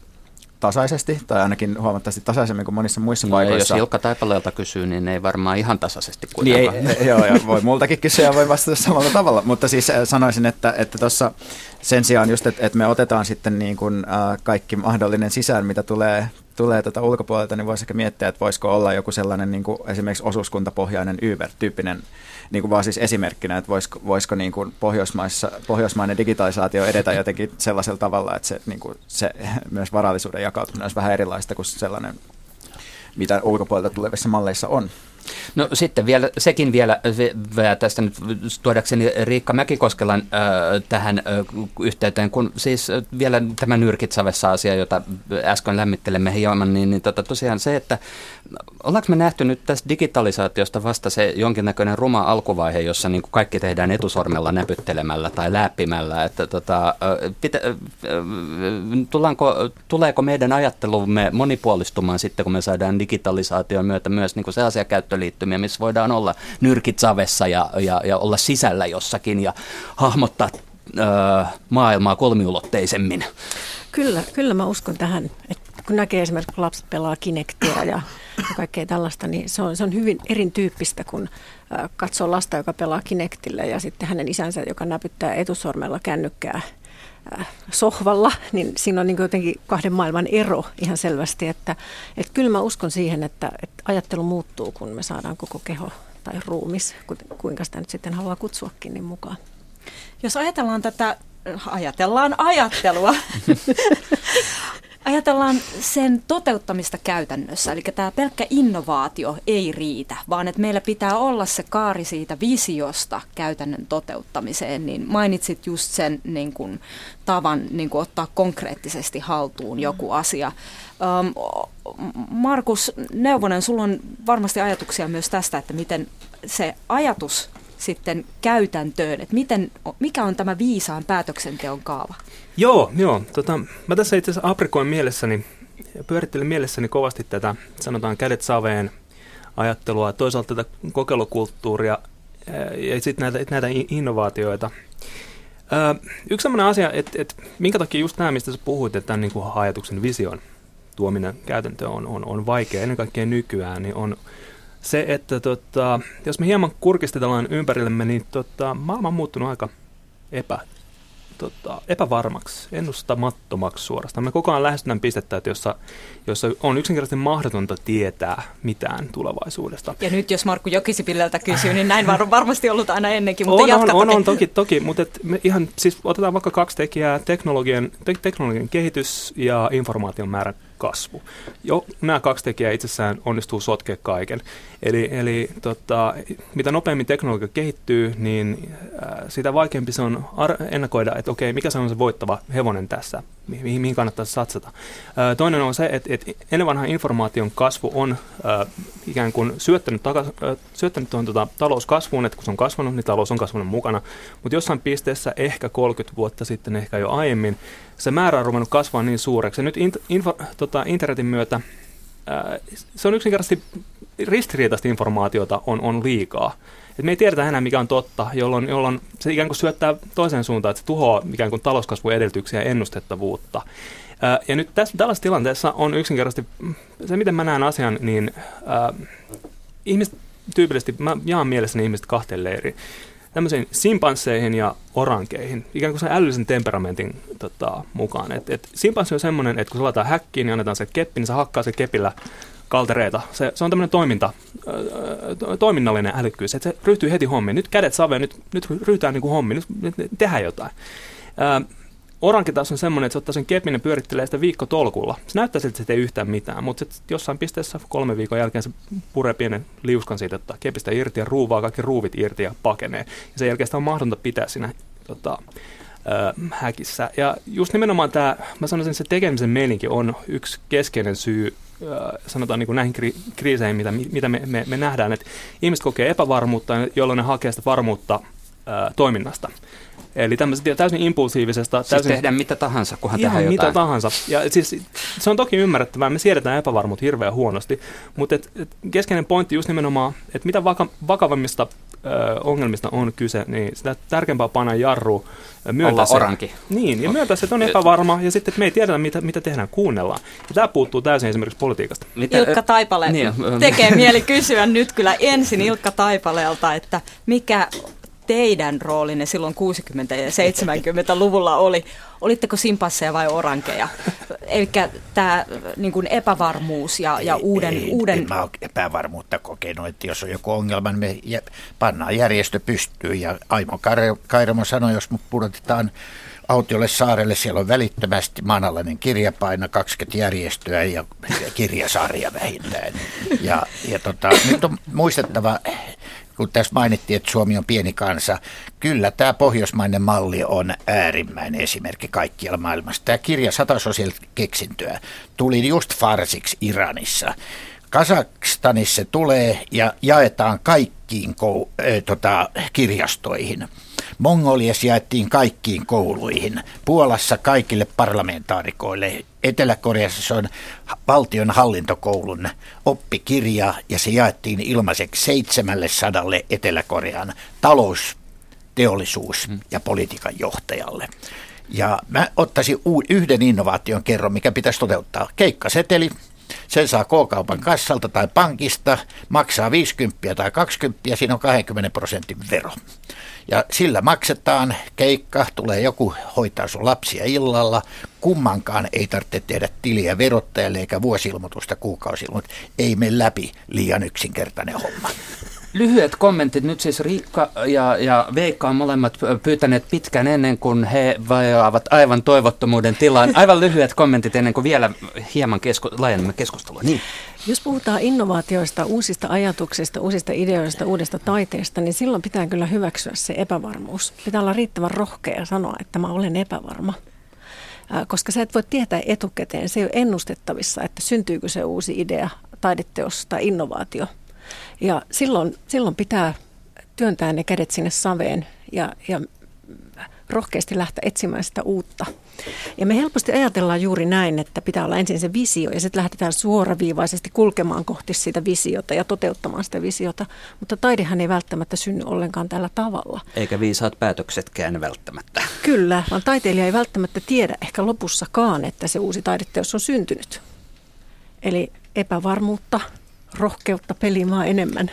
tasaisesti, tai ainakin huomattavasti tasaisemmin kuin monissa muissa no, paikoissa. Jos Ilkka Taipaleelta kysyy, niin ei varmaan ihan tasaisesti kuitenkaan. Niin ei, joo, ja voi multakin kysyä ja voi vastata samalla tavalla, mutta siis äh, sanoisin, että, että tuossa sen sijaan just, että, että me otetaan sitten niin kuin, äh, kaikki mahdollinen sisään, mitä tulee, tulee tuota ulkopuolelta, niin voisi ehkä miettiä, että voisiko olla joku sellainen niin kuin esimerkiksi osuuskuntapohjainen Uber-tyyppinen niin kuin vaan siis esimerkkinä, että voisiko, voisiko niin kuin Pohjoismaissa, pohjoismainen digitalisaatio edetä jotenkin sellaisella tavalla, että se, niin kuin se myös varallisuuden jakautuminen olisi vähän erilaista kuin sellainen, mitä ulkopuolelta tulevissa malleissa on. No sitten vielä, sekin vielä, vielä tästä nyt tuodakseni Riikka Mäkikoskelan äh, tähän äh, yhteyteen, kun siis äh, vielä tämä nyrkitsavessa asia, jota äsken lämmittelemme hieman, niin, niin tota, tosiaan se, että ollaanko me nähty nyt tästä digitalisaatiosta vasta se jonkinnäköinen ruma alkuvaihe, jossa niin kuin kaikki tehdään etusormella näpyttelemällä tai läppimällä, että tota, äh, pitä, äh, tullaanko, tuleeko meidän ajattelumme monipuolistumaan sitten, kun me saadaan digitalisaation myötä myös niin kuin sellaisia käyttöön sähköliittymiä, missä voidaan olla nyrkit savessa ja, ja, ja olla sisällä jossakin ja hahmottaa ö, maailmaa kolmiulotteisemmin. Kyllä, kyllä mä uskon tähän, että kun näkee esimerkiksi, kun lapset pelaa Kinectia ja kaikkea tällaista, niin se on, se on hyvin erityyppistä, kun katsoo lasta, joka pelaa Kinectillä ja sitten hänen isänsä, joka näpyttää etusormella kännykkää sohvalla, niin siinä on niin jotenkin kahden maailman ero ihan selvästi. Että, että kyllä mä uskon siihen, että, että ajattelu muuttuu, kun me saadaan koko keho tai ruumis, kuinka sitä nyt sitten haluaa kutsuakin, niin mukaan. Jos ajatellaan tätä, ajatellaan ajattelua, [laughs] Ajatellaan sen toteuttamista käytännössä, eli tämä pelkkä innovaatio ei riitä, vaan että meillä pitää olla se kaari siitä visiosta käytännön toteuttamiseen, niin mainitsit just sen niin kuin, tavan niin kuin ottaa konkreettisesti haltuun joku asia. Um, Markus Neuvonen, sulla on varmasti ajatuksia myös tästä, että miten se ajatus sitten käytäntöön, että miten, mikä on tämä viisaan päätöksenteon kaava? Joo, joo. Tota, mä tässä itse asiassa aprikoin mielessäni, pyörittelin mielessäni kovasti tätä, sanotaan kädet saveen ajattelua, toisaalta tätä kokeilukulttuuria ja sitten näitä, näitä innovaatioita. yksi sellainen asia, että, että minkä takia just nämä, mistä sä puhuit, että tämän niin kuin ajatuksen vision tuominen käytäntöön on, on, on vaikea, ennen kaikkea nykyään, niin on se, että tota, jos me hieman kurkistetellaan ympärillemme, niin tota, maailma on muuttunut aika epä, tota, epävarmaksi, ennustamattomaksi suorastaan. Me koko ajan lähestytään pistettä, että jossa, jossa on yksinkertaisesti mahdotonta tietää mitään tulevaisuudesta. Ja nyt jos Markku Jokisipilleltä kysyy, niin näin var- varmasti ollut aina ennenkin, mutta on, on, on, on, toki, toki mutta et me ihan, siis otetaan vaikka kaksi tekijää, teknologian, te- teknologian kehitys ja informaation määrän kasvu. Jo nämä kaksi tekijää itsessään onnistuu sotkea kaiken. Eli, eli tota, mitä nopeammin teknologia kehittyy, niin äh, sitä vaikeampi se on ar- ennakoida, että okei, mikä se on se voittava hevonen tässä, mihin, mihin kannattaisi satsata. Äh, toinen on se, että, että ennen vanha informaation kasvu on äh, ikään kuin syöttänyt, takas, äh, syöttänyt tuohon tota, talouskasvuun, että kun se on kasvanut, niin talous on kasvanut mukana. Mutta jossain pisteessä, ehkä 30 vuotta sitten, ehkä jo aiemmin, se määrä on ruvennut kasvaa niin suureksi. Ja nyt info, tota, internetin myötä ää, se on yksinkertaisesti ristiriitaista informaatiota on, on liikaa. Et me ei tiedetä enää, mikä on totta, jolloin, jolloin se ikään kuin syöttää toiseen suuntaan, että se tuhoaa ikään kuin talouskasvun edellytyksiä ja ennustettavuutta. Ja nyt tässä, tällaisessa tilanteessa on yksinkertaisesti, se miten mä näen asian, niin ää, ihmiset tyypillisesti, mä jaan mielessäni ihmiset kahteen leiriin tämmöisiin simpansseihin ja orankeihin, ikään kuin sen älyllisen temperamentin tota, mukaan. Et, et simpanssi on semmoinen, että kun se laitetaan häkkiin ja annetaan se keppi, niin se hakkaa se kepillä kaltereita. Se, se on tämmöinen toiminta, toiminnallinen älykkyys, että se ryhtyy heti hommiin. Nyt kädet saveen, nyt, nyt ryhtyään niin kuin hommiin, nyt, nyt tehdään jotain. Äh, Oranki taas on semmoinen, että se ottaa sen kepin ja pyörittelee sitä viikko tolkulla. Se näyttää siltä, että se ei yhtään mitään, mutta jossain pisteessä kolme viikon jälkeen se puree pienen liuskan siitä, että kepistä irti ja ruuvaa kaikki ruuvit irti ja pakenee. Ja sen jälkeen sitä on mahdotonta pitää siinä tota, äh, häkissä. Ja just nimenomaan tämä, mä sanoisin, että se tekemisen meininki on yksi keskeinen syy sanotaan niin kuin näihin kri- kriiseihin, mitä, mitä me, me, me nähdään, että ihmiset kokee epävarmuutta, jolloin ne hakee sitä varmuutta äh, toiminnasta. Eli tämmöisestä täysin impulsiivisesta... Siis täysin, tehdään mitä tahansa, kunhan ihan tehdään jotain. mitä tahansa. Ja siis, se on toki ymmärrettävää, me siedetään epävarmuutta hirveän huonosti, mutta et, et keskeinen pointti just nimenomaan, että mitä vaka, vakavammista ö, ongelmista on kyse, niin sitä tärkeämpää panna jarru myöntää se, oranki. Niin, ja myöntää se, että on epävarma, ja sitten, että me ei tiedetä, mitä, mitä tehdään, kuunnellaan. Ja tämä puuttuu täysin esimerkiksi politiikasta. Mitä, Ilkka Taipale niin, tekee mieli kysyä nyt kyllä ensin Ilkka Taipaleelta, että mikä teidän roolinne silloin 60- ja 70-luvulla oli? Olitteko simpansseja vai orankeja? Eli tämä niin kuin epävarmuus ja, ja uuden... Ei, uuden... En mä ole epävarmuutta kokenut, että jos on joku ongelma, niin me pannaan järjestö pystyyn. Ja Aimo Kairamo sanoi, jos mut pudotetaan autiolle saarelle, siellä on välittömästi maanalainen kirjapaino, 20 järjestöä ja kirjasarja vähintään. Ja, ja tota, nyt on muistettava, kun tässä mainittiin, että Suomi on pieni kansa, kyllä tämä pohjoismainen malli on äärimmäinen esimerkki kaikkialla maailmassa. Tämä kirja Sata keksintöä tuli just farsiksi Iranissa. Kazakstanissa se tulee ja jaetaan kaikkiin kou- äh, tota, kirjastoihin. Mongoliassa jaettiin kaikkiin kouluihin. Puolassa kaikille parlamentaarikoille. Etelä-Koreassa se on valtion hallintokoulun oppikirja ja se jaettiin ilmaiseksi 700 Etelä-Korean talous, teollisuus mm. ja politiikan johtajalle. Ja mä ottaisin yhden innovaation kerron, mikä pitäisi toteuttaa. Keikkaseteli, sen saa K-kaupan kassalta tai pankista, maksaa 50 tai 20, siinä on 20 prosentin vero. Ja sillä maksetaan keikka, tulee joku hoitaa sun lapsia illalla, kummankaan ei tarvitse tehdä tiliä verottajalle eikä vuosilmoitusta kuukausilmoitusta. Ei mene läpi liian yksinkertainen homma. Lyhyet kommentit. Nyt siis Riikka ja, ja Veikka on molemmat pyytäneet pitkään ennen kuin he vajaavat aivan toivottomuuden tilaan. [laughs] Aivan lyhyet kommentit ennen kuin vielä hieman kesku, laajennamme keskustelua. Niin. Jos puhutaan innovaatioista, uusista ajatuksista, uusista ideoista, uudesta taiteesta, niin silloin pitää kyllä hyväksyä se epävarmuus. Pitää olla riittävän rohkea sanoa, että mä olen epävarma koska sä et voi tietää etukäteen, se ei ole ennustettavissa, että syntyykö se uusi idea, taideteos tai innovaatio – ja silloin, silloin pitää työntää ne kädet sinne saveen ja, ja rohkeasti lähteä etsimään sitä uutta. Ja me helposti ajatellaan juuri näin, että pitää olla ensin se visio ja sitten lähdetään suoraviivaisesti kulkemaan kohti sitä visiota ja toteuttamaan sitä visiota. Mutta taidehan ei välttämättä synny ollenkaan tällä tavalla. Eikä viisaat päätöksetkään välttämättä. Kyllä, vaan taiteilija ei välttämättä tiedä ehkä lopussakaan, että se uusi taideteos on syntynyt. Eli epävarmuutta, rohkeutta pelimaan enemmän.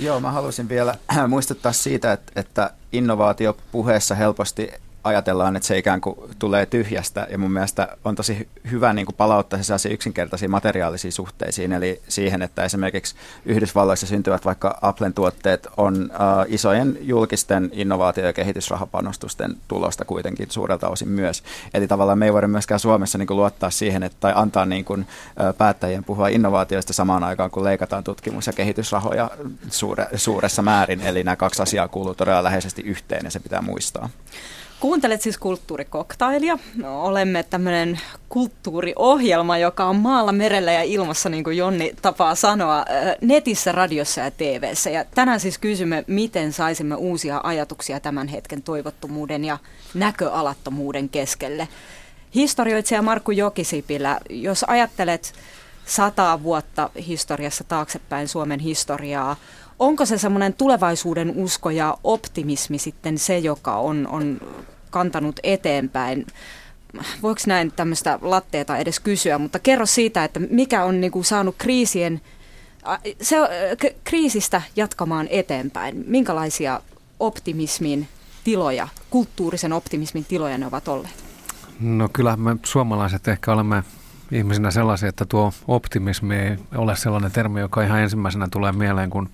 Joo, mä haluaisin vielä [clears throat] muistuttaa siitä, että, että innovaatiopuheessa helposti ajatellaan, että se ikään kuin tulee tyhjästä ja mun mielestä on tosi hyvä niin kuin palauttaa se yksinkertaisiin materiaalisiin suhteisiin, eli siihen, että esimerkiksi Yhdysvalloissa syntyvät vaikka Applen tuotteet on uh, isojen julkisten innovaatio- ja kehitysrahapanostusten tulosta kuitenkin suurelta osin myös. Eli tavallaan me ei voida myöskään Suomessa niin kuin luottaa siihen, että, tai antaa niin kuin, uh, päättäjien puhua innovaatioista samaan aikaan, kun leikataan tutkimus- ja kehitysrahoja suure, suuressa määrin, eli nämä kaksi asiaa kuuluu todella läheisesti yhteen ja se pitää muistaa. Kuuntelet siis kulttuurikoktailia. No, olemme tämmöinen kulttuuriohjelma, joka on maalla, merellä ja ilmassa, niin kuin Jonni tapaa sanoa, netissä, radiossa ja TVssä. Ja tänään siis kysymme, miten saisimme uusia ajatuksia tämän hetken toivottomuuden ja näköalattomuuden keskelle. Historioitsija Markku Jokisipilä, jos ajattelet sata vuotta historiassa taaksepäin Suomen historiaa, onko se semmoinen tulevaisuuden usko ja optimismi sitten se, joka on, on kantanut eteenpäin? Voiko näin tämmöistä latteeta edes kysyä, mutta kerro siitä, että mikä on niinku saanut kriisien, se, kriisistä jatkamaan eteenpäin. Minkälaisia optimismin tiloja, kulttuurisen optimismin tiloja ne ovat olleet? No kyllä me suomalaiset ehkä olemme ihmisinä sellaisia, että tuo optimismi ei ole sellainen termi, joka ihan ensimmäisenä tulee mieleen, kun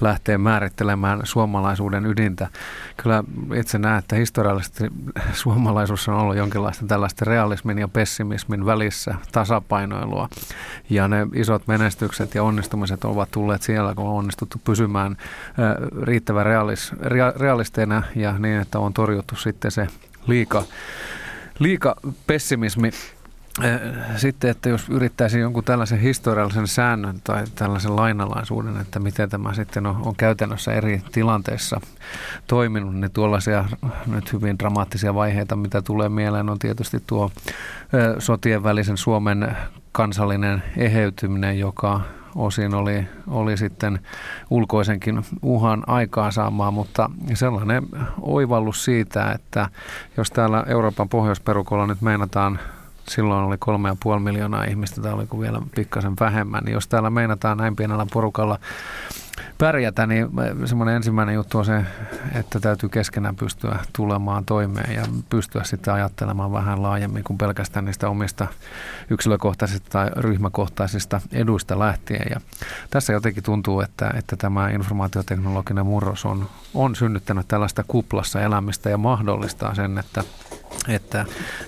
lähtee määrittelemään suomalaisuuden ydintä. Kyllä itse näen, että historiallisesti suomalaisuus on ollut jonkinlaista tällaista realismin ja pessimismin välissä tasapainoilua. Ja ne isot menestykset ja onnistumiset ovat tulleet siellä, kun on onnistuttu pysymään riittävän realis, realisteina ja niin, että on torjuttu sitten se liika, liika pessimismi sitten, että jos yrittäisi jonkun tällaisen historiallisen säännön tai tällaisen lainalaisuuden, että miten tämä sitten on, on käytännössä eri tilanteissa toiminut, niin tuollaisia nyt hyvin dramaattisia vaiheita, mitä tulee mieleen, on tietysti tuo sotien välisen Suomen kansallinen eheytyminen, joka osin oli, oli sitten ulkoisenkin uhan aikaa saamaan, mutta sellainen oivallus siitä, että jos täällä Euroopan pohjoisperukolla nyt meinataan silloin oli kolme ja puoli miljoonaa ihmistä, tai oliko vielä pikkasen vähemmän, niin jos täällä meinataan näin pienellä porukalla pärjätä, niin semmoinen ensimmäinen juttu on se, että täytyy keskenään pystyä tulemaan toimeen ja pystyä sitten ajattelemaan vähän laajemmin kuin pelkästään niistä omista yksilökohtaisista tai ryhmäkohtaisista eduista lähtien. Ja tässä jotenkin tuntuu, että, että tämä informaatioteknologinen murros on, on synnyttänyt tällaista kuplassa elämistä ja mahdollistaa sen, että että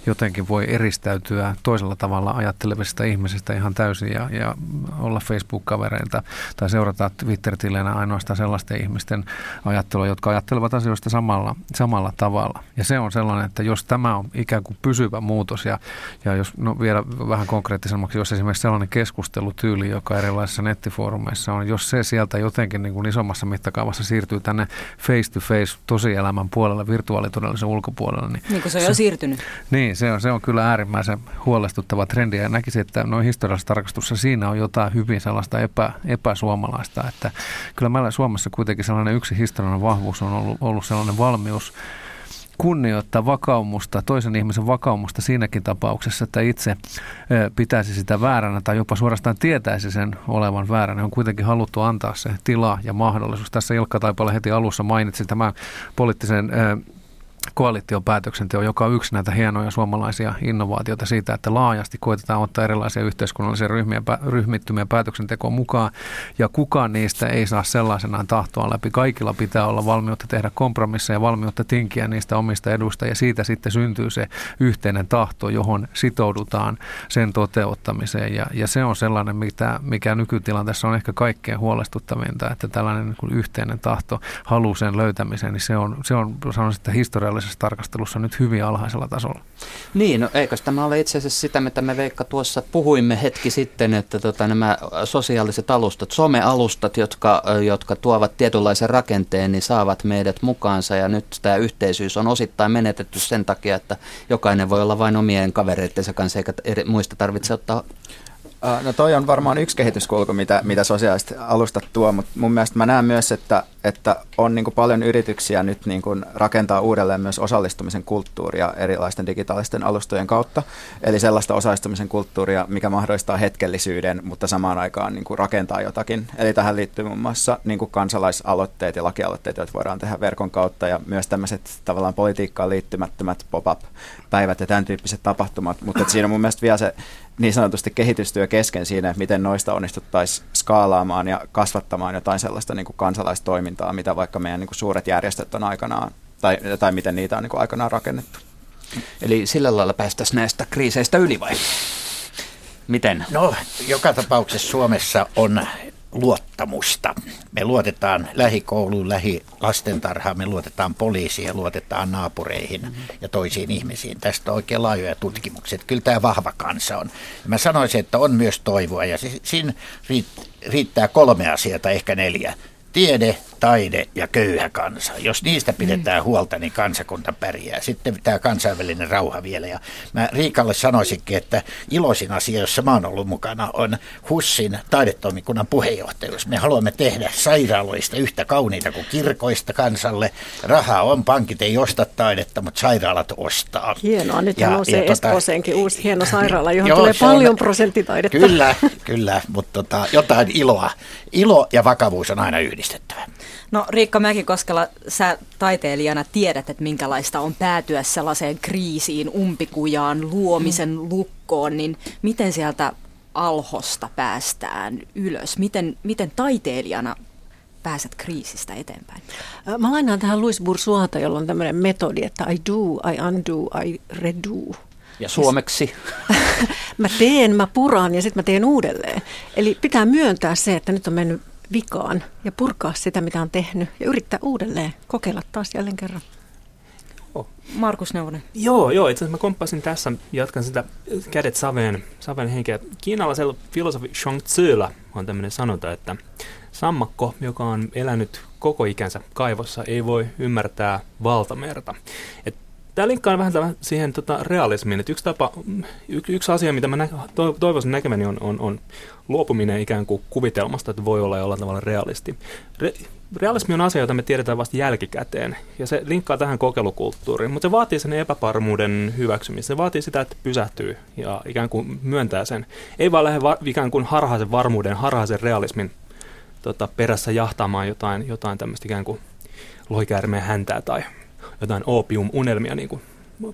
jotenkin voi eristäytyä toisella tavalla ajattelevista ihmisistä ihan täysin ja, ja olla Facebook-kavereita tai seurata Twitter-tileinä ainoastaan sellaisten ihmisten ajattelua, jotka ajattelevat asioista samalla, samalla tavalla. Ja se on sellainen, että jos tämä on ikään kuin pysyvä muutos ja, ja jos no vielä vähän konkreettisemmaksi, jos esimerkiksi sellainen keskustelutyyli, joka erilaisissa nettifoorumeissa on, jos se sieltä jotenkin niin kuin isommassa mittakaavassa siirtyy tänne face-to-face tosielämän puolelle, virtuaalitodellisuuden ulkopuolelle, niin, niin se on se, siirtynyt. Niin, se on, se on kyllä äärimmäisen huolestuttava trendi ja näkisin, että noin historiallisessa tarkastussa siinä on jotain hyvin sellaista epä, epäsuomalaista, että kyllä meillä Suomessa kuitenkin sellainen yksi historiallinen vahvuus on ollut, ollut sellainen valmius kunnioittaa vakaumusta, toisen ihmisen vakaumusta siinäkin tapauksessa, että itse pitäisi sitä vääränä tai jopa suorastaan tietäisi sen olevan vääränä. On kuitenkin haluttu antaa se tila ja mahdollisuus. Tässä Ilkka Taipale heti alussa mainitsi tämän poliittisen koalitiopäätöksenteo, joka on yksi näitä hienoja suomalaisia innovaatioita siitä, että laajasti koitetaan ottaa erilaisia yhteiskunnallisia ryhmiä, ryhmittymiä päätöksentekoon mukaan, ja kukaan niistä ei saa sellaisenaan tahtoa läpi. Kaikilla pitää olla valmiutta tehdä kompromisseja, valmiutta tinkiä niistä omista edusta, ja siitä sitten syntyy se yhteinen tahto, johon sitoudutaan sen toteuttamiseen, ja, ja se on sellainen, mitä, mikä nykytilanteessa on ehkä kaikkein huolestuttavinta, että tällainen niin yhteinen tahto, halu sen löytämiseen, niin se on, se on sanoisin, että historiallisesti historiallisessa tarkastelussa nyt hyvin alhaisella tasolla. Niin, no eikös tämä ole itse asiassa sitä, mitä me Veikka tuossa puhuimme hetki sitten, että tota, nämä sosiaaliset alustat, somealustat, jotka, jotka tuovat tietynlaisen rakenteen, niin saavat meidät mukaansa ja nyt tämä yhteisyys on osittain menetetty sen takia, että jokainen voi olla vain omien kavereittensa kanssa eikä eri, muista tarvitse ottaa No toi on varmaan yksi kehityskulku, mitä, mitä sosiaaliset alustat tuo, mutta mun mielestä mä näen myös, että, että on niin paljon yrityksiä nyt niin rakentaa uudelleen myös osallistumisen kulttuuria erilaisten digitaalisten alustojen kautta. Eli sellaista osallistumisen kulttuuria, mikä mahdollistaa hetkellisyyden, mutta samaan aikaan niin rakentaa jotakin. Eli tähän liittyy muun muassa niin kansalaisaloitteet ja lakialoitteet, joita voidaan tehdä verkon kautta ja myös tämmöiset tavallaan politiikkaan liittymättömät pop-up-päivät ja tämän tyyppiset tapahtumat. Mutta siinä on mun mielestä vielä se niin sanotusti kehitystyö kesken siinä, että miten noista onnistuttaisiin skaalaamaan ja kasvattamaan jotain sellaista niin kuin kansalaistoimintaa, mitä vaikka meidän niin kuin suuret järjestöt on aikanaan, tai, tai miten niitä on niin kuin aikanaan rakennettu. Eli sillä lailla päästäisiin näistä kriiseistä yli vai? Miten? No, joka tapauksessa Suomessa on luottamusta. Me luotetaan lähikouluun, lähilastentarhaan, me luotetaan poliisiin luotetaan naapureihin ja toisiin ihmisiin. Tästä on oikein laajoja tutkimuksia. Kyllä tämä vahva kansa on. Ja mä sanoisin, että on myös toivoa ja siinä riittää kolme asiaa, ehkä neljä. Tiede, taide ja köyhä kansa. Jos niistä pidetään mm. huolta, niin kansakunta pärjää. Sitten tämä kansainvälinen rauha vielä. Ja mä Riikalle sanoisinkin, että iloisin asia, jossa mä oon ollut mukana, on Hussin taidetoimikunnan puheenjohtajuus. Me haluamme tehdä sairaaloista yhtä kauniita kuin kirkoista kansalle. Rahaa on, pankit ei osta taidetta, mutta sairaalat ostaa. Hienoa, nyt ja, nousee ja, tota, Espooseenkin uusi hieno sairaala, johon joo, tulee paljon on, prosenttitaidetta. Kyllä, kyllä, mutta tota, jotain iloa. Ilo ja vakavuus on aina yhdistettävä. No Riikka Mäkikoskela, sä taiteilijana tiedät, että minkälaista on päätyä sellaiseen kriisiin, umpikujaan, luomisen mm. lukkoon, niin miten sieltä alhosta päästään ylös? Miten, miten taiteilijana pääset kriisistä eteenpäin? Mä lainaan tähän Louis Bourgeois'ta, jolla on tämmöinen metodi, että I do, I undo, I redo. Ja suomeksi? [laughs] mä teen, mä puran ja sitten mä teen uudelleen. Eli pitää myöntää se, että nyt on mennyt vikaan ja purkaa sitä, mitä on tehnyt ja yrittää uudelleen kokeilla taas jälleen kerran. Oh. Markus Neuvonen. Joo, joo, itse asiassa mä komppasin tässä, jatkan sitä kädet saveen, saveen henkeä. Kiinalaisella filosofi Shang Tzulla on tämmöinen sanota, että sammakko, joka on elänyt koko ikänsä kaivossa, ei voi ymmärtää valtamerta. Et Tämä linkkaa vähän siihen tota, realismiin, että yksi, tapa, y- yksi asia, mitä mä nä- toivoisin näkemäni, on, on, on luopuminen ikään kuin kuvitelmasta, että voi olla jollain tavalla realisti. Re- realismi on asia, jota me tiedetään vasta jälkikäteen, ja se linkkaa tähän kokeilukulttuuriin, mutta se vaatii sen epävarmuuden hyväksymistä. Se vaatii sitä, että pysähtyy ja ikään kuin myöntää sen. Ei vaan lähde va- ikään kuin harhaisen varmuuden, harhaisen realismin tota, perässä jahtaamaan jotain, jotain tämmöistä ikään kuin lohikäärmeen häntää tai jotain opium-unelmia, niin kuin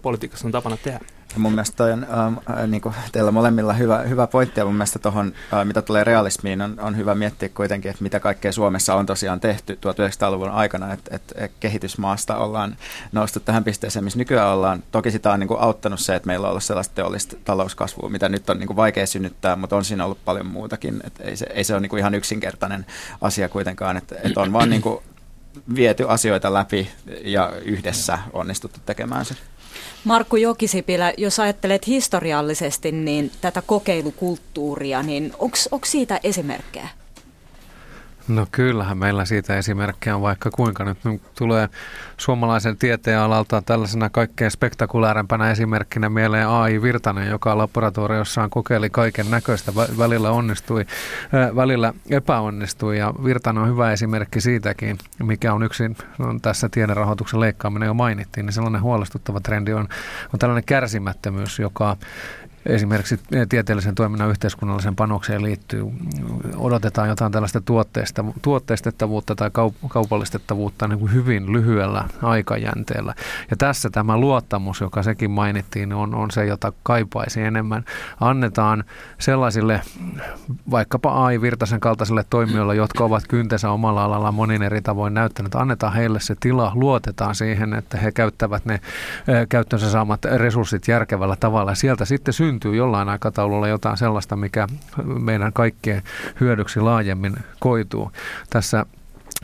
politiikassa on tapana tehdä. Mun mielestä toi on ähm, äh, niin kuin teillä molemmilla hyvä, hyvä pointti ja mun mielestä tuohon, äh, mitä tulee realismiin, on, on hyvä miettiä kuitenkin, että mitä kaikkea Suomessa on tosiaan tehty 1900-luvun aikana, että, että kehitysmaasta ollaan noustu tähän pisteeseen, missä nykyään ollaan. Toki sitä on niin kuin auttanut se, että meillä on ollut sellaista teollista talouskasvua, mitä nyt on niin kuin vaikea synnyttää, mutta on siinä ollut paljon muutakin. Että ei, se, ei se ole niin kuin ihan yksinkertainen asia kuitenkaan, että, että on vaan niin kuin viety asioita läpi ja yhdessä onnistuttu tekemään se. Markku Jokisipilä, jos ajattelet historiallisesti niin tätä kokeilukulttuuria, niin onko siitä esimerkkejä? No kyllähän meillä siitä esimerkkejä on vaikka kuinka. Nyt tulee suomalaisen tieteen alalta tällaisena kaikkein spektakuläärempänä esimerkkinä mieleen AI Virtanen, joka laboratoriossaan kokeili kaiken näköistä. Välillä onnistui, välillä epäonnistui ja Virtanen on hyvä esimerkki siitäkin, mikä on yksin no, tässä tiederahoituksen leikkaaminen jo mainittiin. Niin sellainen huolestuttava trendi on, on tällainen kärsimättömyys, joka esimerkiksi tieteellisen toiminnan yhteiskunnallisen panokseen liittyy, odotetaan jotain tällaista tuotteista, tuotteistettavuutta tai kaupallistettavuutta niin kuin hyvin lyhyellä aikajänteellä. Ja tässä tämä luottamus, joka sekin mainittiin, on, on se, jota kaipaisi enemmän. Annetaan sellaisille vaikkapa AI Virtasen kaltaisille toimijoille, jotka ovat kyntensä omalla alalla monin eri tavoin näyttänyt, annetaan heille se tila, luotetaan siihen, että he käyttävät ne käyttönsä saamat resurssit järkevällä tavalla. Sieltä sitten syntyy syntyy jollain aikataululla jotain sellaista, mikä meidän kaikkien hyödyksi laajemmin koituu. Tässä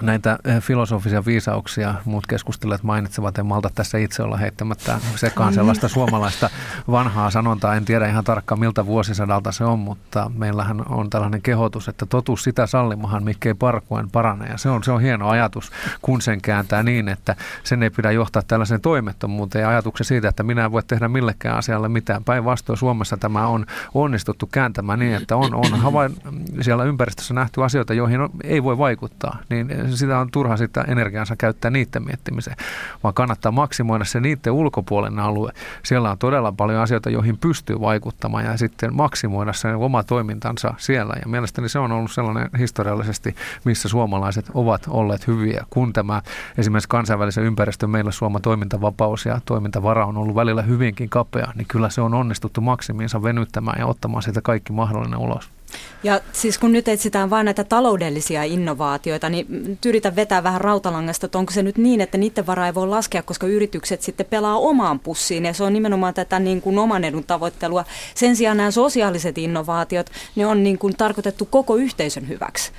näitä eh, filosofisia viisauksia muut keskustelijat mainitsevat. En malta tässä itse olla heittämättä sekaan sellaista suomalaista vanhaa sanontaa. En tiedä ihan tarkkaan miltä vuosisadalta se on, mutta meillähän on tällainen kehotus, että totuus sitä sallimahan, mikkei parkuen parane. Ja se on, se on hieno ajatus, kun sen kääntää niin, että sen ei pidä johtaa tällaiseen toimettomuuteen ja ajatuksen siitä, että minä en voi tehdä millekään asialle mitään. Päinvastoin Suomessa tämä on onnistuttu kääntämään niin, että on, on havain, siellä ympäristössä nähty asioita, joihin ei voi vaikuttaa. Niin sitä on turha sitä energiansa käyttää niiden miettimiseen, vaan kannattaa maksimoida se niiden ulkopuolinen alue. Siellä on todella paljon asioita, joihin pystyy vaikuttamaan ja sitten maksimoida sen oma toimintansa siellä. Ja mielestäni se on ollut sellainen historiallisesti, missä suomalaiset ovat olleet hyviä, kun tämä esimerkiksi kansainvälisen ympäristön meillä Suomen toimintavapaus ja toimintavara on ollut välillä hyvinkin kapea, niin kyllä se on onnistuttu maksimiinsa venyttämään ja ottamaan siitä kaikki mahdollinen ulos. Ja siis kun nyt etsitään vain näitä taloudellisia innovaatioita, niin yritän vetää vähän rautalangasta, että onko se nyt niin, että niiden varaa ei voi laskea, koska yritykset sitten pelaa omaan pussiin ja se on nimenomaan tätä niin kuin oman edun tavoittelua. Sen sijaan nämä sosiaaliset innovaatiot, ne on niin kuin tarkoitettu koko yhteisön hyväksi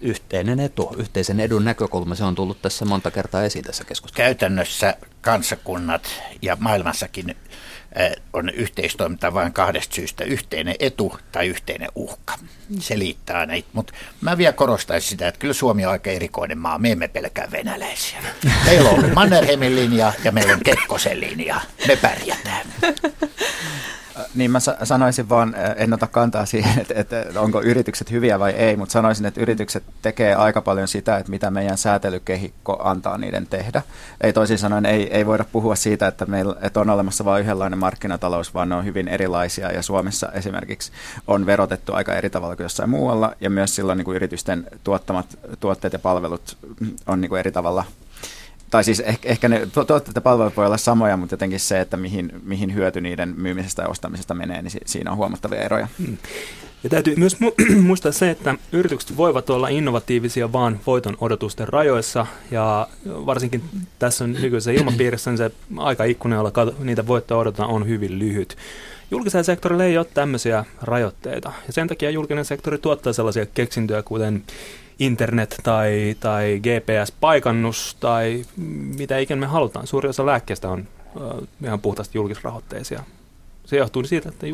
yhteinen etu, yhteisen edun näkökulma, se on tullut tässä monta kertaa esiin tässä keskustelussa. Käytännössä kansakunnat ja maailmassakin on yhteistoiminta vain kahdesta syystä, yhteinen etu tai yhteinen uhka. Se liittää näitä, mutta mä vielä korostaisin sitä, että kyllä Suomi on aika erikoinen maa, me emme pelkää venäläisiä. [laughs] Meillä on Mannerheimin linja ja meillä on Kekkosen linja, me pärjätään. [laughs] Niin mä sanoisin vaan, en ota kantaa siihen, että, että onko yritykset hyviä vai ei, mutta sanoisin, että yritykset tekee aika paljon sitä, että mitä meidän säätelykehikko antaa niiden tehdä. Ei toisin sanoen, ei, ei voida puhua siitä, että, meillä, että on olemassa vain yhdenlainen markkinatalous, vaan ne on hyvin erilaisia ja Suomessa esimerkiksi on verotettu aika eri tavalla kuin jossain muualla ja myös silloin niin kuin yritysten tuottamat tuotteet ja palvelut on niin kuin eri tavalla tai siis ehkä, ehkä ne tuotteet ja palvelut voi olla samoja, mutta jotenkin se, että mihin, mihin hyöty niiden myymisestä ja ostamisesta menee, niin siinä on huomattavia eroja. Hmm. Ja täytyy myös mu- [clears throat] muistaa se, että yritykset voivat olla innovatiivisia vaan voiton odotusten rajoissa, ja varsinkin tässä nykyisessä ilmapiirissä niin se aikaikkuna, jolla niitä voittoja odotetaan, on hyvin lyhyt. Julkisella sektorilla ei ole tämmöisiä rajoitteita, ja sen takia julkinen sektori tuottaa sellaisia keksintöjä, kuten internet tai, tai GPS-paikannus tai mitä ikinä me halutaan. Suuri osa lääkkeistä on uh, ihan puhtaasti julkisrahoitteisia. Se johtuu siitä, että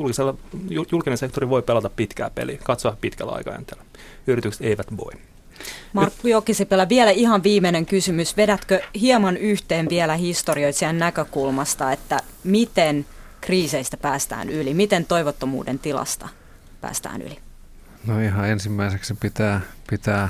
julkinen sektori voi pelata pitkää peliä, katsoa pitkällä aikajänteellä. Yritykset eivät voi. Markku Jokisipelä, vielä ihan viimeinen kysymys. Vedätkö hieman yhteen vielä historioitsijan näkökulmasta, että miten kriiseistä päästään yli? Miten toivottomuuden tilasta päästään yli? No ihan ensimmäiseksi pitää, pitää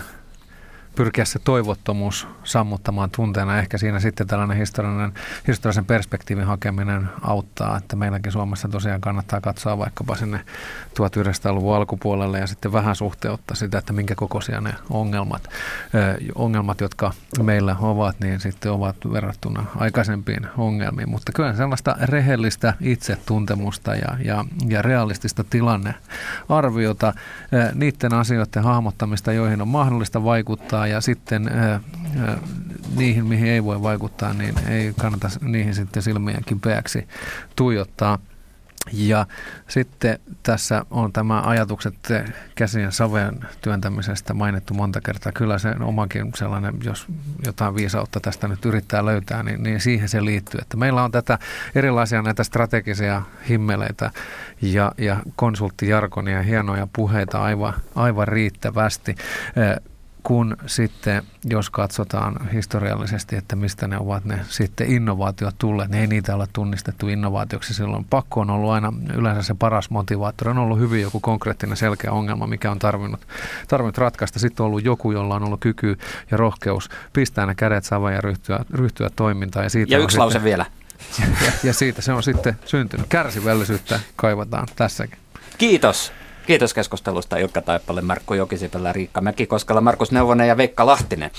pyrkiä se toivottomuus sammuttamaan tunteena. Ehkä siinä sitten tällainen historiallinen, historiallisen perspektiivin hakeminen auttaa, että meilläkin Suomessa tosiaan kannattaa katsoa vaikkapa sinne 1900-luvun alkupuolelle ja sitten vähän suhteuttaa sitä, että minkä kokoisia ne ongelmat, ongelmat jotka meillä ovat, niin sitten ovat verrattuna aikaisempiin ongelmiin. Mutta kyllä sellaista rehellistä itsetuntemusta ja, ja, ja realistista tilannearviota, niiden asioiden hahmottamista, joihin on mahdollista vaikuttaa vaikuttaa ja sitten ää, ää, niihin, mihin ei voi vaikuttaa, niin ei kannata niihin sitten silmiä kipeäksi tuijottaa. Ja sitten tässä on tämä ajatukset käsien saveen työntämisestä mainittu monta kertaa. Kyllä se omakin sellainen, jos jotain viisautta tästä nyt yrittää löytää, niin, niin siihen se liittyy. Että meillä on tätä erilaisia näitä strategisia himmeleitä ja, ja konsulttijarkonia ja hienoja puheita aivan, aivan riittävästi kun sitten, jos katsotaan historiallisesti, että mistä ne ovat ne sitten innovaatiot tulleet, niin ei niitä ole tunnistettu innovaatioksi. Silloin pakko on ollut aina yleensä se paras motivaattori. On ollut hyvin joku konkreettinen selkeä ongelma, mikä on tarvinnut, tarvinnut ratkaista. Sitten on ollut joku, jolla on ollut kyky ja rohkeus pistää ne kädet savaan ja ryhtyä, ryhtyä toimintaan. Ja, siitä ja yksi lause sitten, vielä. Ja, [laughs] ja siitä se on sitten syntynyt. Kärsivällisyyttä kaivataan tässäkin. Kiitos. Kiitos keskustelusta Ilkka Taipalle, Markku Jokisipelä, Riikka Mäkikoskela, Markus Neuvonen ja Veikka Lahtinen.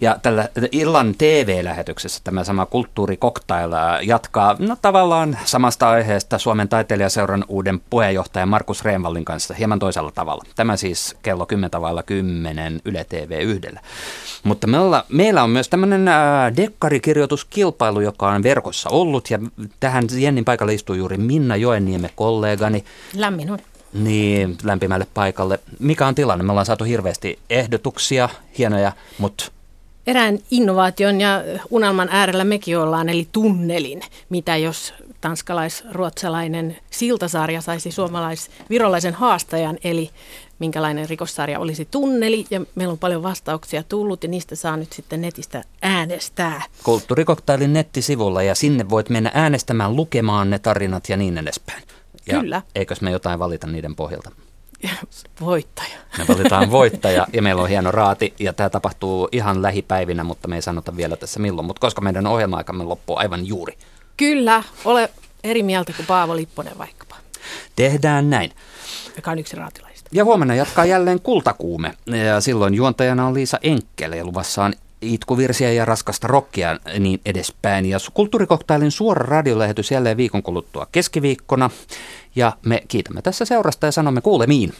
Ja tällä illan TV-lähetyksessä tämä sama kulttuurikoktail jatkaa no, tavallaan samasta aiheesta Suomen taiteilijaseuran uuden puheenjohtajan Markus Reenvallin kanssa hieman toisella tavalla. Tämä siis kello 10 tavalla 10 Yle TV yhdellä. Mutta meillä, meillä on myös tämmöinen äh, dekkarikirjoituskilpailu, joka on verkossa ollut ja tähän Jennin paikalle istuu juuri Minna Joenniemme kollegani. Lämmin on. Niin, lämpimälle paikalle. Mikä on tilanne? Me ollaan saatu hirveästi ehdotuksia, hienoja, mutta Erään innovaation ja unelman äärellä mekin ollaan, eli tunnelin, mitä jos tanskalais-ruotsalainen siltasarja saisi suomalais-virolaisen haastajan, eli minkälainen rikossarja olisi tunneli, ja meillä on paljon vastauksia tullut, ja niistä saa nyt sitten netistä äänestää. Kulttuurikoktailin nettisivulla, ja sinne voit mennä äänestämään, lukemaan ne tarinat ja niin edespäin. Ja Kyllä. Eikös me jotain valita niiden pohjalta? [laughs] Voittaja. Me valitaan [laughs] voittaja ja meillä on hieno raati ja tämä tapahtuu ihan lähipäivinä, mutta me ei sanota vielä tässä milloin. Mutta koska meidän ohjelma-aikamme loppuu aivan juuri. Kyllä, ole eri mieltä kuin Paavo Lipponen vaikkapa, Tehdään näin. joka on yksi raatilaista. Ja huomenna jatkaa jälleen kultakuume. Ja silloin juontajana on Liisa Enkel ja luvassa on itkuvirsiä ja raskasta rockia niin edespäin. Ja kulttuurikoktailin suora radiolähetys jälleen viikon kuluttua keskiviikkona. Ja me kiitämme tässä seurasta ja sanomme kuulemiin.